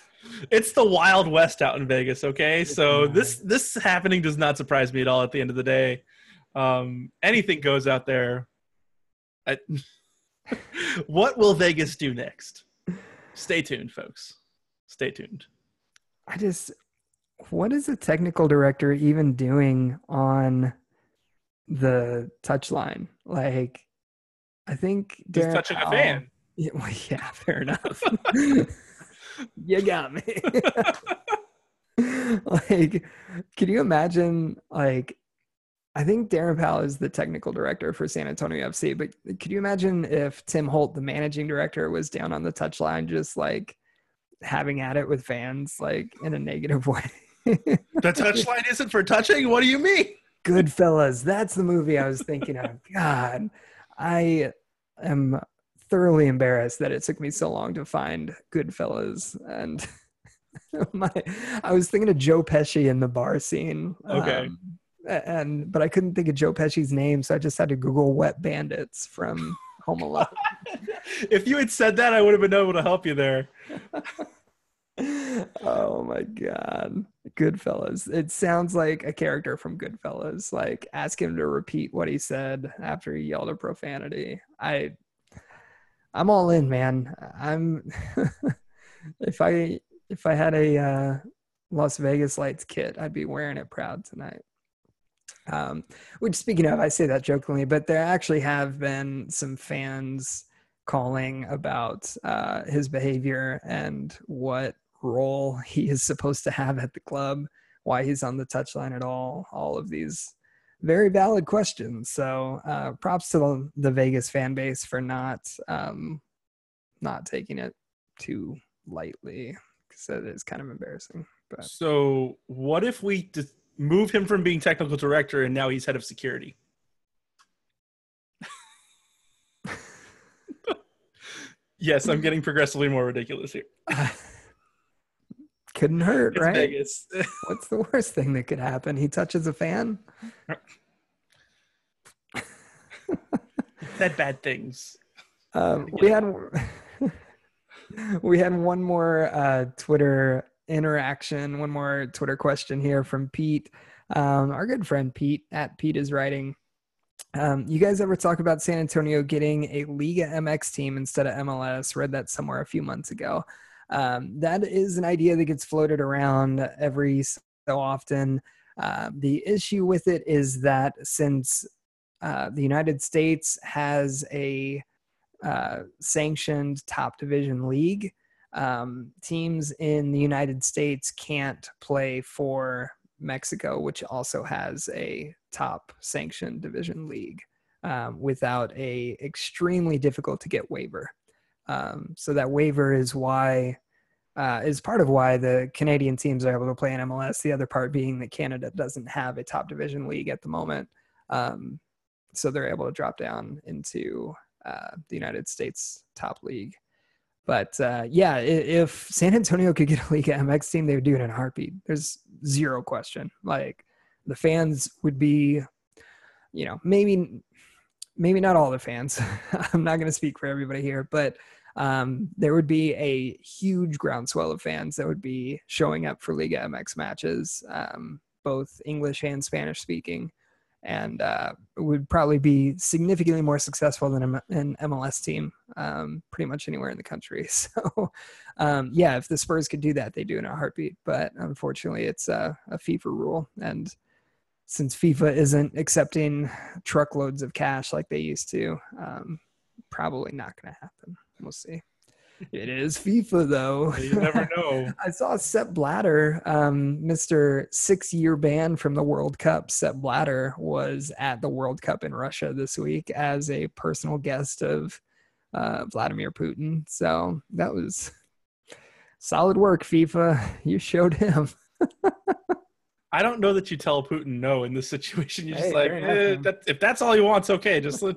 It's the Wild West out in Vegas, okay? So wild. this this happening does not surprise me at all at the end of the day. Um, anything goes out there. I, what will Vegas do next? Stay tuned, folks. Stay tuned. i just what is a technical director even doing on the touchline like i think He's Darren touching a Powell- fan. Yeah, well, yeah, fair enough. you got me. like, can you imagine? Like, I think Darren Powell is the technical director for San Antonio FC, but could you imagine if Tim Holt, the managing director, was down on the touchline, just like having at it with fans, like in a negative way? The touchline isn't for touching. What do you mean? Goodfellas. That's the movie I was thinking of. God, I am thoroughly embarrassed that it took me so long to find Goodfellas. And my, I was thinking of Joe Pesci in the bar scene. Okay. um, and but I couldn't think of Joe Pesci's name, so I just had to Google "Wet Bandits" from Home Alone. if you had said that, I would have been able to help you there. oh my god. Goodfellas. It sounds like a character from goodfellas. Like ask him to repeat what he said after he yelled a profanity. I i'm all in man. I'm if i if i had a uh las vegas lights kit i'd be wearing it proud tonight. Um which speaking of i say that jokingly but there actually have been some fans calling about uh, his behavior and what role he is supposed to have at the club, why he's on the touchline at all, all of these very valid questions. So uh, props to the, the Vegas fan base for not um, not taking it too lightly because it is kind of embarrassing. But So, what if we just move him from being technical director and now he's head of security? yes, I'm getting progressively more ridiculous here. couldn't hurt, It's right? What's the worst thing that could happen? He touches a fan. Said bad things. Um, we had we had one more uh, Twitter interaction, one more Twitter question here from Pete, um, our good friend Pete at Pete is writing. Um, you guys ever talk about San Antonio getting a Liga MX team instead of MLS? Read that somewhere a few months ago. Um, that is an idea that gets floated around every so often. Uh, the issue with it is that since uh, the United States has a uh, sanctioned top division league. Um, teams in the United States can't play for Mexico, which also has a top sanctioned division league, um, without a extremely difficult to get waiver. Um, so that waiver is why uh, is part of why the Canadian teams are able to play in MLS. The other part being that Canada doesn't have a top division league at the moment, um, so they're able to drop down into uh, the United States top league. But uh, yeah, if San Antonio could get a Liga MX team, they would do it in a heartbeat. There's zero question. Like the fans would be, you know, maybe maybe not all the fans. I'm not going to speak for everybody here, but um, there would be a huge groundswell of fans that would be showing up for Liga MX matches, um, both English and Spanish speaking, and uh, would probably be significantly more successful than an MLS team, um, pretty much anywhere in the country. So, um, yeah, if the Spurs could do that, they do in a heartbeat. But unfortunately, it's a, a FIFA rule, and since FIFA isn't accepting truckloads of cash like they used to, um, probably not going to happen. We'll see. It is FIFA though. You never know. I saw Sepp Blatter, um, Mr. Six Year ban from the World Cup. Sepp Blatter was at the World Cup in Russia this week as a personal guest of uh, Vladimir Putin. So that was solid work, FIFA. You showed him. I don't know that you tell Putin no in this situation. You're just Hey, like, eh, that, if that's all he wants, okay. Just let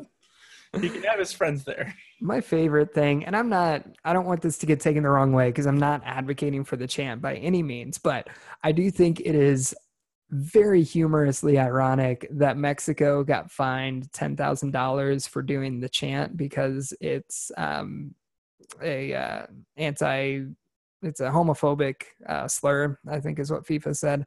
he can have his friends there. my favorite thing and i'm not i don't want this to get taken the wrong way because i'm not advocating for the chant by any means but i do think it is very humorously ironic that mexico got fined $10000 for doing the chant because it's um, a uh, anti it's a homophobic uh, slur i think is what fifa said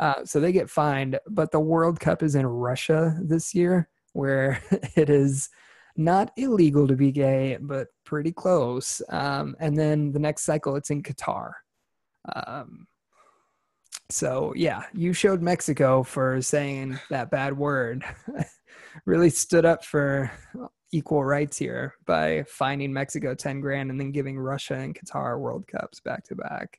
uh, so they get fined, but the World Cup is in Russia this year, where it is not illegal to be gay, but pretty close. Um, and then the next cycle, it's in Qatar. Um, so yeah, you showed Mexico for saying that bad word. really stood up for equal rights here by finding Mexico 10 grand and then giving Russia and Qatar World Cups back to back.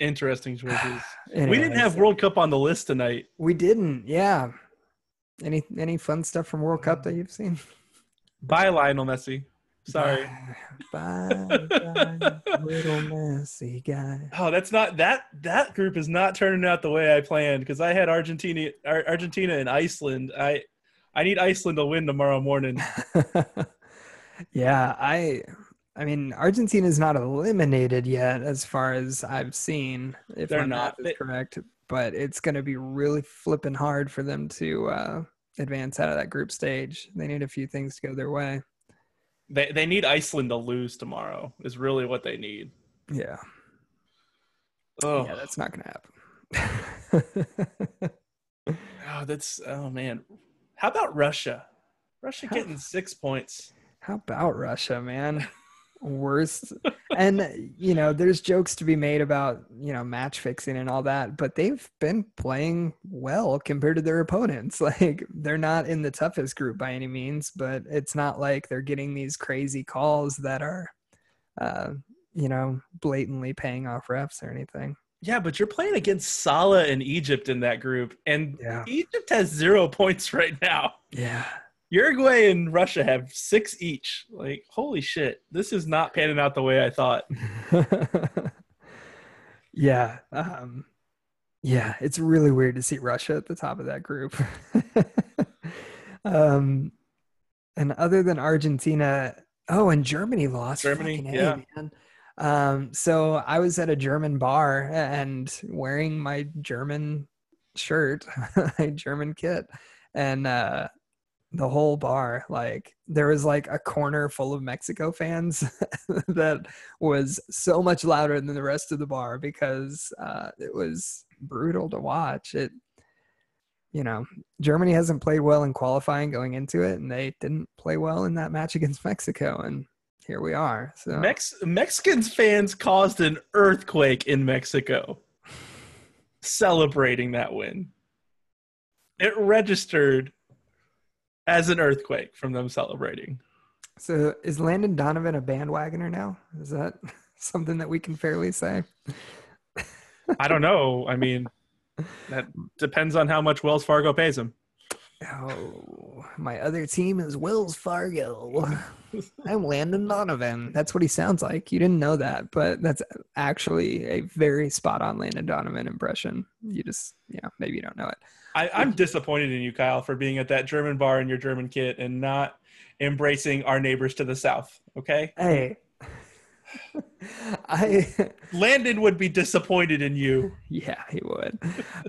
Interesting choices. we didn't have World Cup on the list tonight. We didn't. Yeah. Any any fun stuff from World Cup that you've seen? Bye, Lionel Messi. Sorry. Bye, bye, little messy guy. Oh, that's not that that group is not turning out the way I planned because I had Argentina Ar- Argentina and Iceland. I I need Iceland to win tomorrow morning. yeah, I I mean Argentina is not eliminated yet as far as I've seen, if They're not. math is They- correct. But it's gonna be really flipping hard for them to uh advance out of that group stage. They need a few things to go their way. They they need Iceland to lose tomorrow. Is really what they need. Yeah. Oh, Yeah, that's not gonna happen. oh, that's oh man. How about Russia? Russia How- getting six points. How about Russia, man? Worst. and you know, there's jokes to be made about, you know, match fixing and all that, but they've been playing well compared to their opponents. Like they're not in the toughest group by any means, but it's not like they're getting these crazy calls that are uh, you know, blatantly paying off refs or anything. Yeah, but you're playing against Salah and Egypt in that group, and Yeah. Egypt has zero points right now. Yeah. Uruguay and Russia have six each. Like, holy shit, this is not panning out the way I thought. yeah. Um, yeah, it's really weird to see Russia at the top of that group. um, and other than Argentina, oh, and Germany lost. Germany, A, yeah. man. Um, so I was at a German bar and wearing my German shirt, my German kit, and uh, the whole bar, like there was like a corner full of Mexico fans that was so much louder than the rest of the bar because uh, it was brutal to watch. It, you know, Germany hasn't played well in qualifying going into it, and they didn't play well in that match against Mexico, and here we are. So Mex- Mexicans fans caused an earthquake in Mexico celebrating that win. It registered as an earthquake from them celebrating. So is Landon Donovan a bandwagoner now? Is that something that we can fairly say? I don't know. I mean, that depends on how much Wells Fargo pays him. Oh, my other team is Wells Fargo. I'm Landon Donovan. That's what he sounds like. You didn't know that, but that's actually a very spot on Landon Donovan impression. You just, yeah, maybe you don't know it. I, I'm disappointed in you, Kyle, for being at that German bar in your German kit and not embracing our neighbors to the south. Okay, Hey, I, Landon would be disappointed in you. yeah, he would.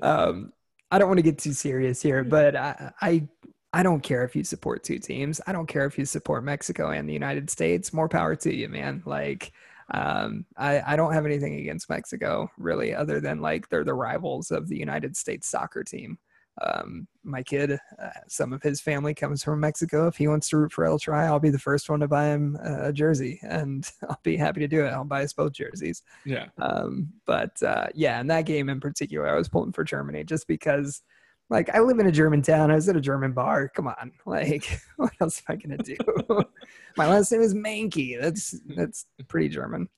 Um, I don't want to get too serious here, but I, I, I don't care if you support two teams. I don't care if you support Mexico and the United States. More power to you, man. Like, um, I, I don't have anything against Mexico really, other than like they're the rivals of the United States soccer team. Um, my kid, uh, some of his family comes from Mexico. If he wants to root for El Tri, I'll be the first one to buy him a jersey, and I'll be happy to do it. I'll buy us both jerseys. Yeah. Um, but uh, yeah, in that game in particular, I was pulling for Germany just because, like, I live in a German town. I was at a German bar. Come on, like, what else am I gonna do? My last name is Mankey. That's that's pretty German.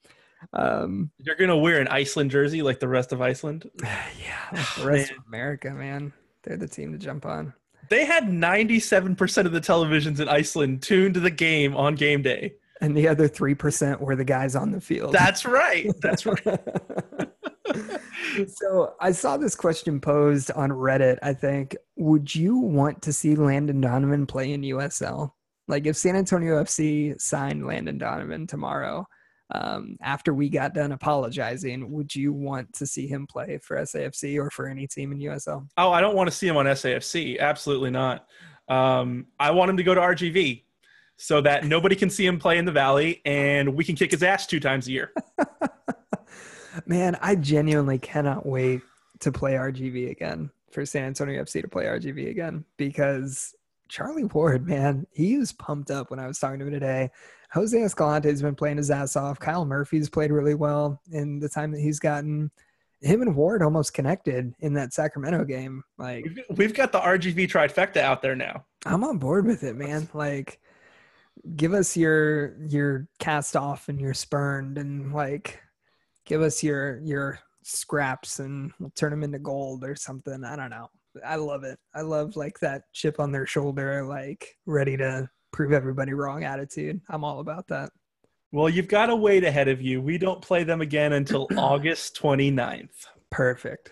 Um, You're gonna wear an Iceland jersey like the rest of Iceland. yeah, the rest of America, man, they're the team to jump on. They had 97% of the televisions in Iceland tuned to the game on game day. And the other three percent were the guys on the field. That's right. That's right. So I saw this question posed on Reddit. I think, would you want to see Landon Donovan play in USL? Like, if San Antonio FC signed Landon Donovan tomorrow, um, after we got done apologizing, would you want to see him play for SAFC or for any team in USL? Oh, I don't want to see him on SAFC. Absolutely not. Um, I want him to go to RGV so that nobody can see him play in the Valley and we can kick his ass two times a year. Man, I genuinely cannot wait to play RGV again for San Antonio FC to play RGV again because Charlie Ward, man, he was pumped up when I was talking to him today. Jose Escalante has been playing his ass off. Kyle Murphy's played really well in the time that he's gotten. Him and Ward almost connected in that Sacramento game. Like, We've- We've got the RGV trifecta out there now. I'm on board with it, man. Like, give us your your cast off and your spurned, and like, give us your your scraps, and we'll turn them into gold or something. I don't know. I love it. I love like that chip on their shoulder, like ready to prove everybody wrong attitude. I'm all about that. Well, you've got a wait ahead of you. We don't play them again until August 29th Perfect.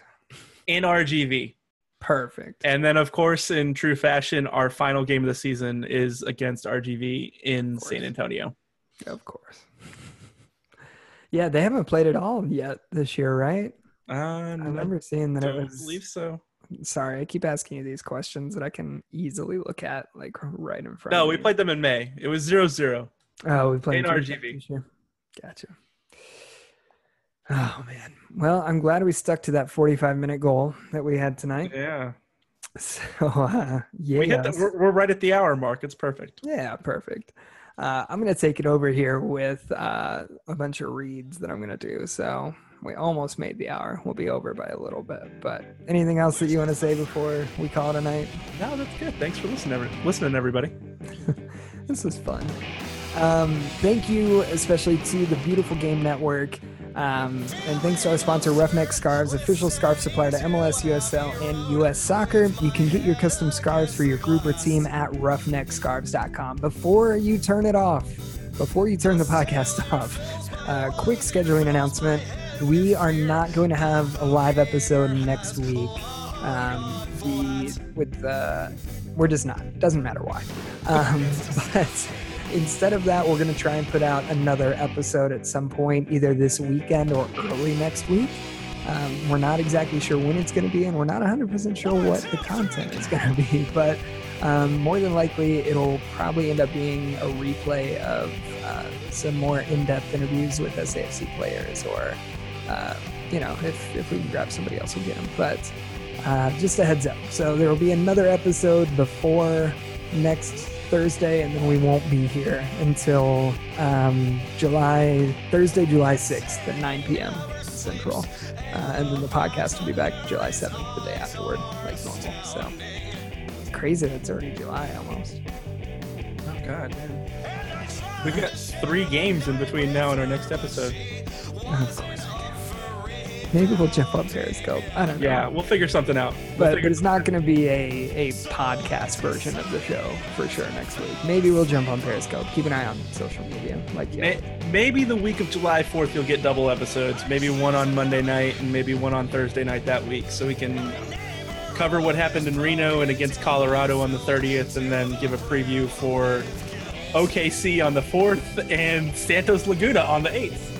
in RGV. Perfect. And then, of course, in true fashion, our final game of the season is against RGV in. San Antonio. Of course. Yeah, they haven't played at all yet this year, right? Uh, I remember seeing that it was believe so. sorry, I keep asking you these questions that I can easily look at like right in front. No, we played them in May. It was 0 0. Oh, we played in this. Gotcha. Oh man. Well, I'm glad we stuck to that 45 minute goal that we had tonight. Yeah. So uh, yeah, We hit the, we're, we're right at the hour mark. It's perfect. yeah, perfect. Uh, I'm gonna take it over here with uh, a bunch of reads that I'm gonna do. So we almost made the hour. We'll be over by a little bit. But anything else that you want to say before we call it a night? No, that's good. Thanks for listening, every- listening everybody. this was fun. Um, thank you, especially to the Beautiful Game Network. Um, and thanks to our sponsor, Roughneck Scarves, official scarf supplier to MLS, USL, and US Soccer. You can get your custom scarves for your group or team at roughneckscarves.com. Before you turn it off, before you turn the podcast off, uh, quick scheduling announcement. We are not going to have a live episode next week. Um, the with the we're just not. Doesn't matter why. Um, but instead of that, we're going to try and put out another episode at some point, either this weekend or early next week. Um, we're not exactly sure when it's going to be, and we're not 100% sure what the content is going to be, but um, more than likely, it'll probably end up being a replay of uh, some more in depth interviews with SAFC players, or, uh, you know, if, if we can grab somebody else, we'll get them. But uh, just a heads up. So there will be another episode before next Thursday, and then we won't be here until um, July Thursday, July 6th at 9 p.m. Central, uh, and then the podcast will be back July 7th, the day afterward, like normal. So it's crazy that it's already July almost. Oh, God. Man. We've got three games in between now and our next episode. Maybe we'll jump on Periscope. I don't know. Yeah, we'll figure something out. We'll but, but it's not going to be a, a podcast version of the show for sure next week. Maybe we'll jump on Periscope. Keep an eye on social media. Like yeah. May- Maybe the week of July 4th you'll get double episodes. Maybe one on Monday night and maybe one on Thursday night that week, so we can cover what happened in Reno and against Colorado on the 30th, and then give a preview for OKC on the 4th and Santos Laguna on the 8th.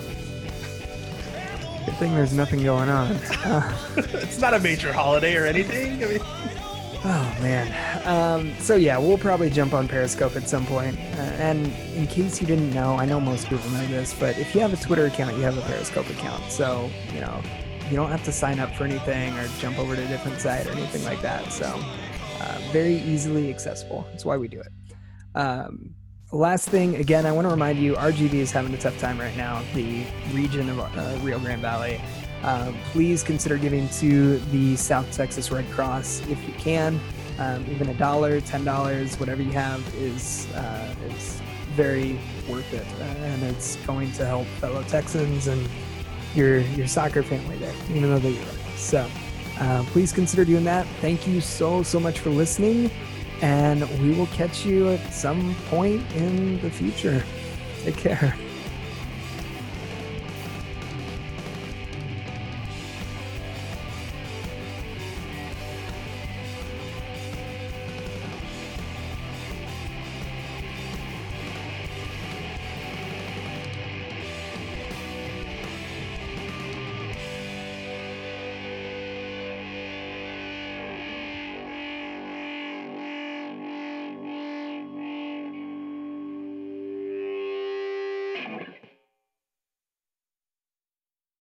Thing there's nothing going on. Uh, it's not a major holiday or anything. I mean, oh man. Um, so yeah, we'll probably jump on Periscope at some point. Uh, and in case you didn't know, I know most people know this, but if you have a Twitter account, you have a Periscope account. So you know, you don't have to sign up for anything or jump over to a different site or anything like that. So uh, very easily accessible. That's why we do it. Um, last thing, again, I want to remind you, RGV is having a tough time right now. The region of uh, Rio Grande Valley. Um, please consider giving to the South Texas Red Cross if you can. Um, even a dollar, ten dollars, whatever you have is uh, is very worth it, uh, and it's going to help fellow Texans and your your soccer family there, even though they're. So uh, please consider doing that. Thank you so so much for listening, and we will catch you at some point in the future. Take care.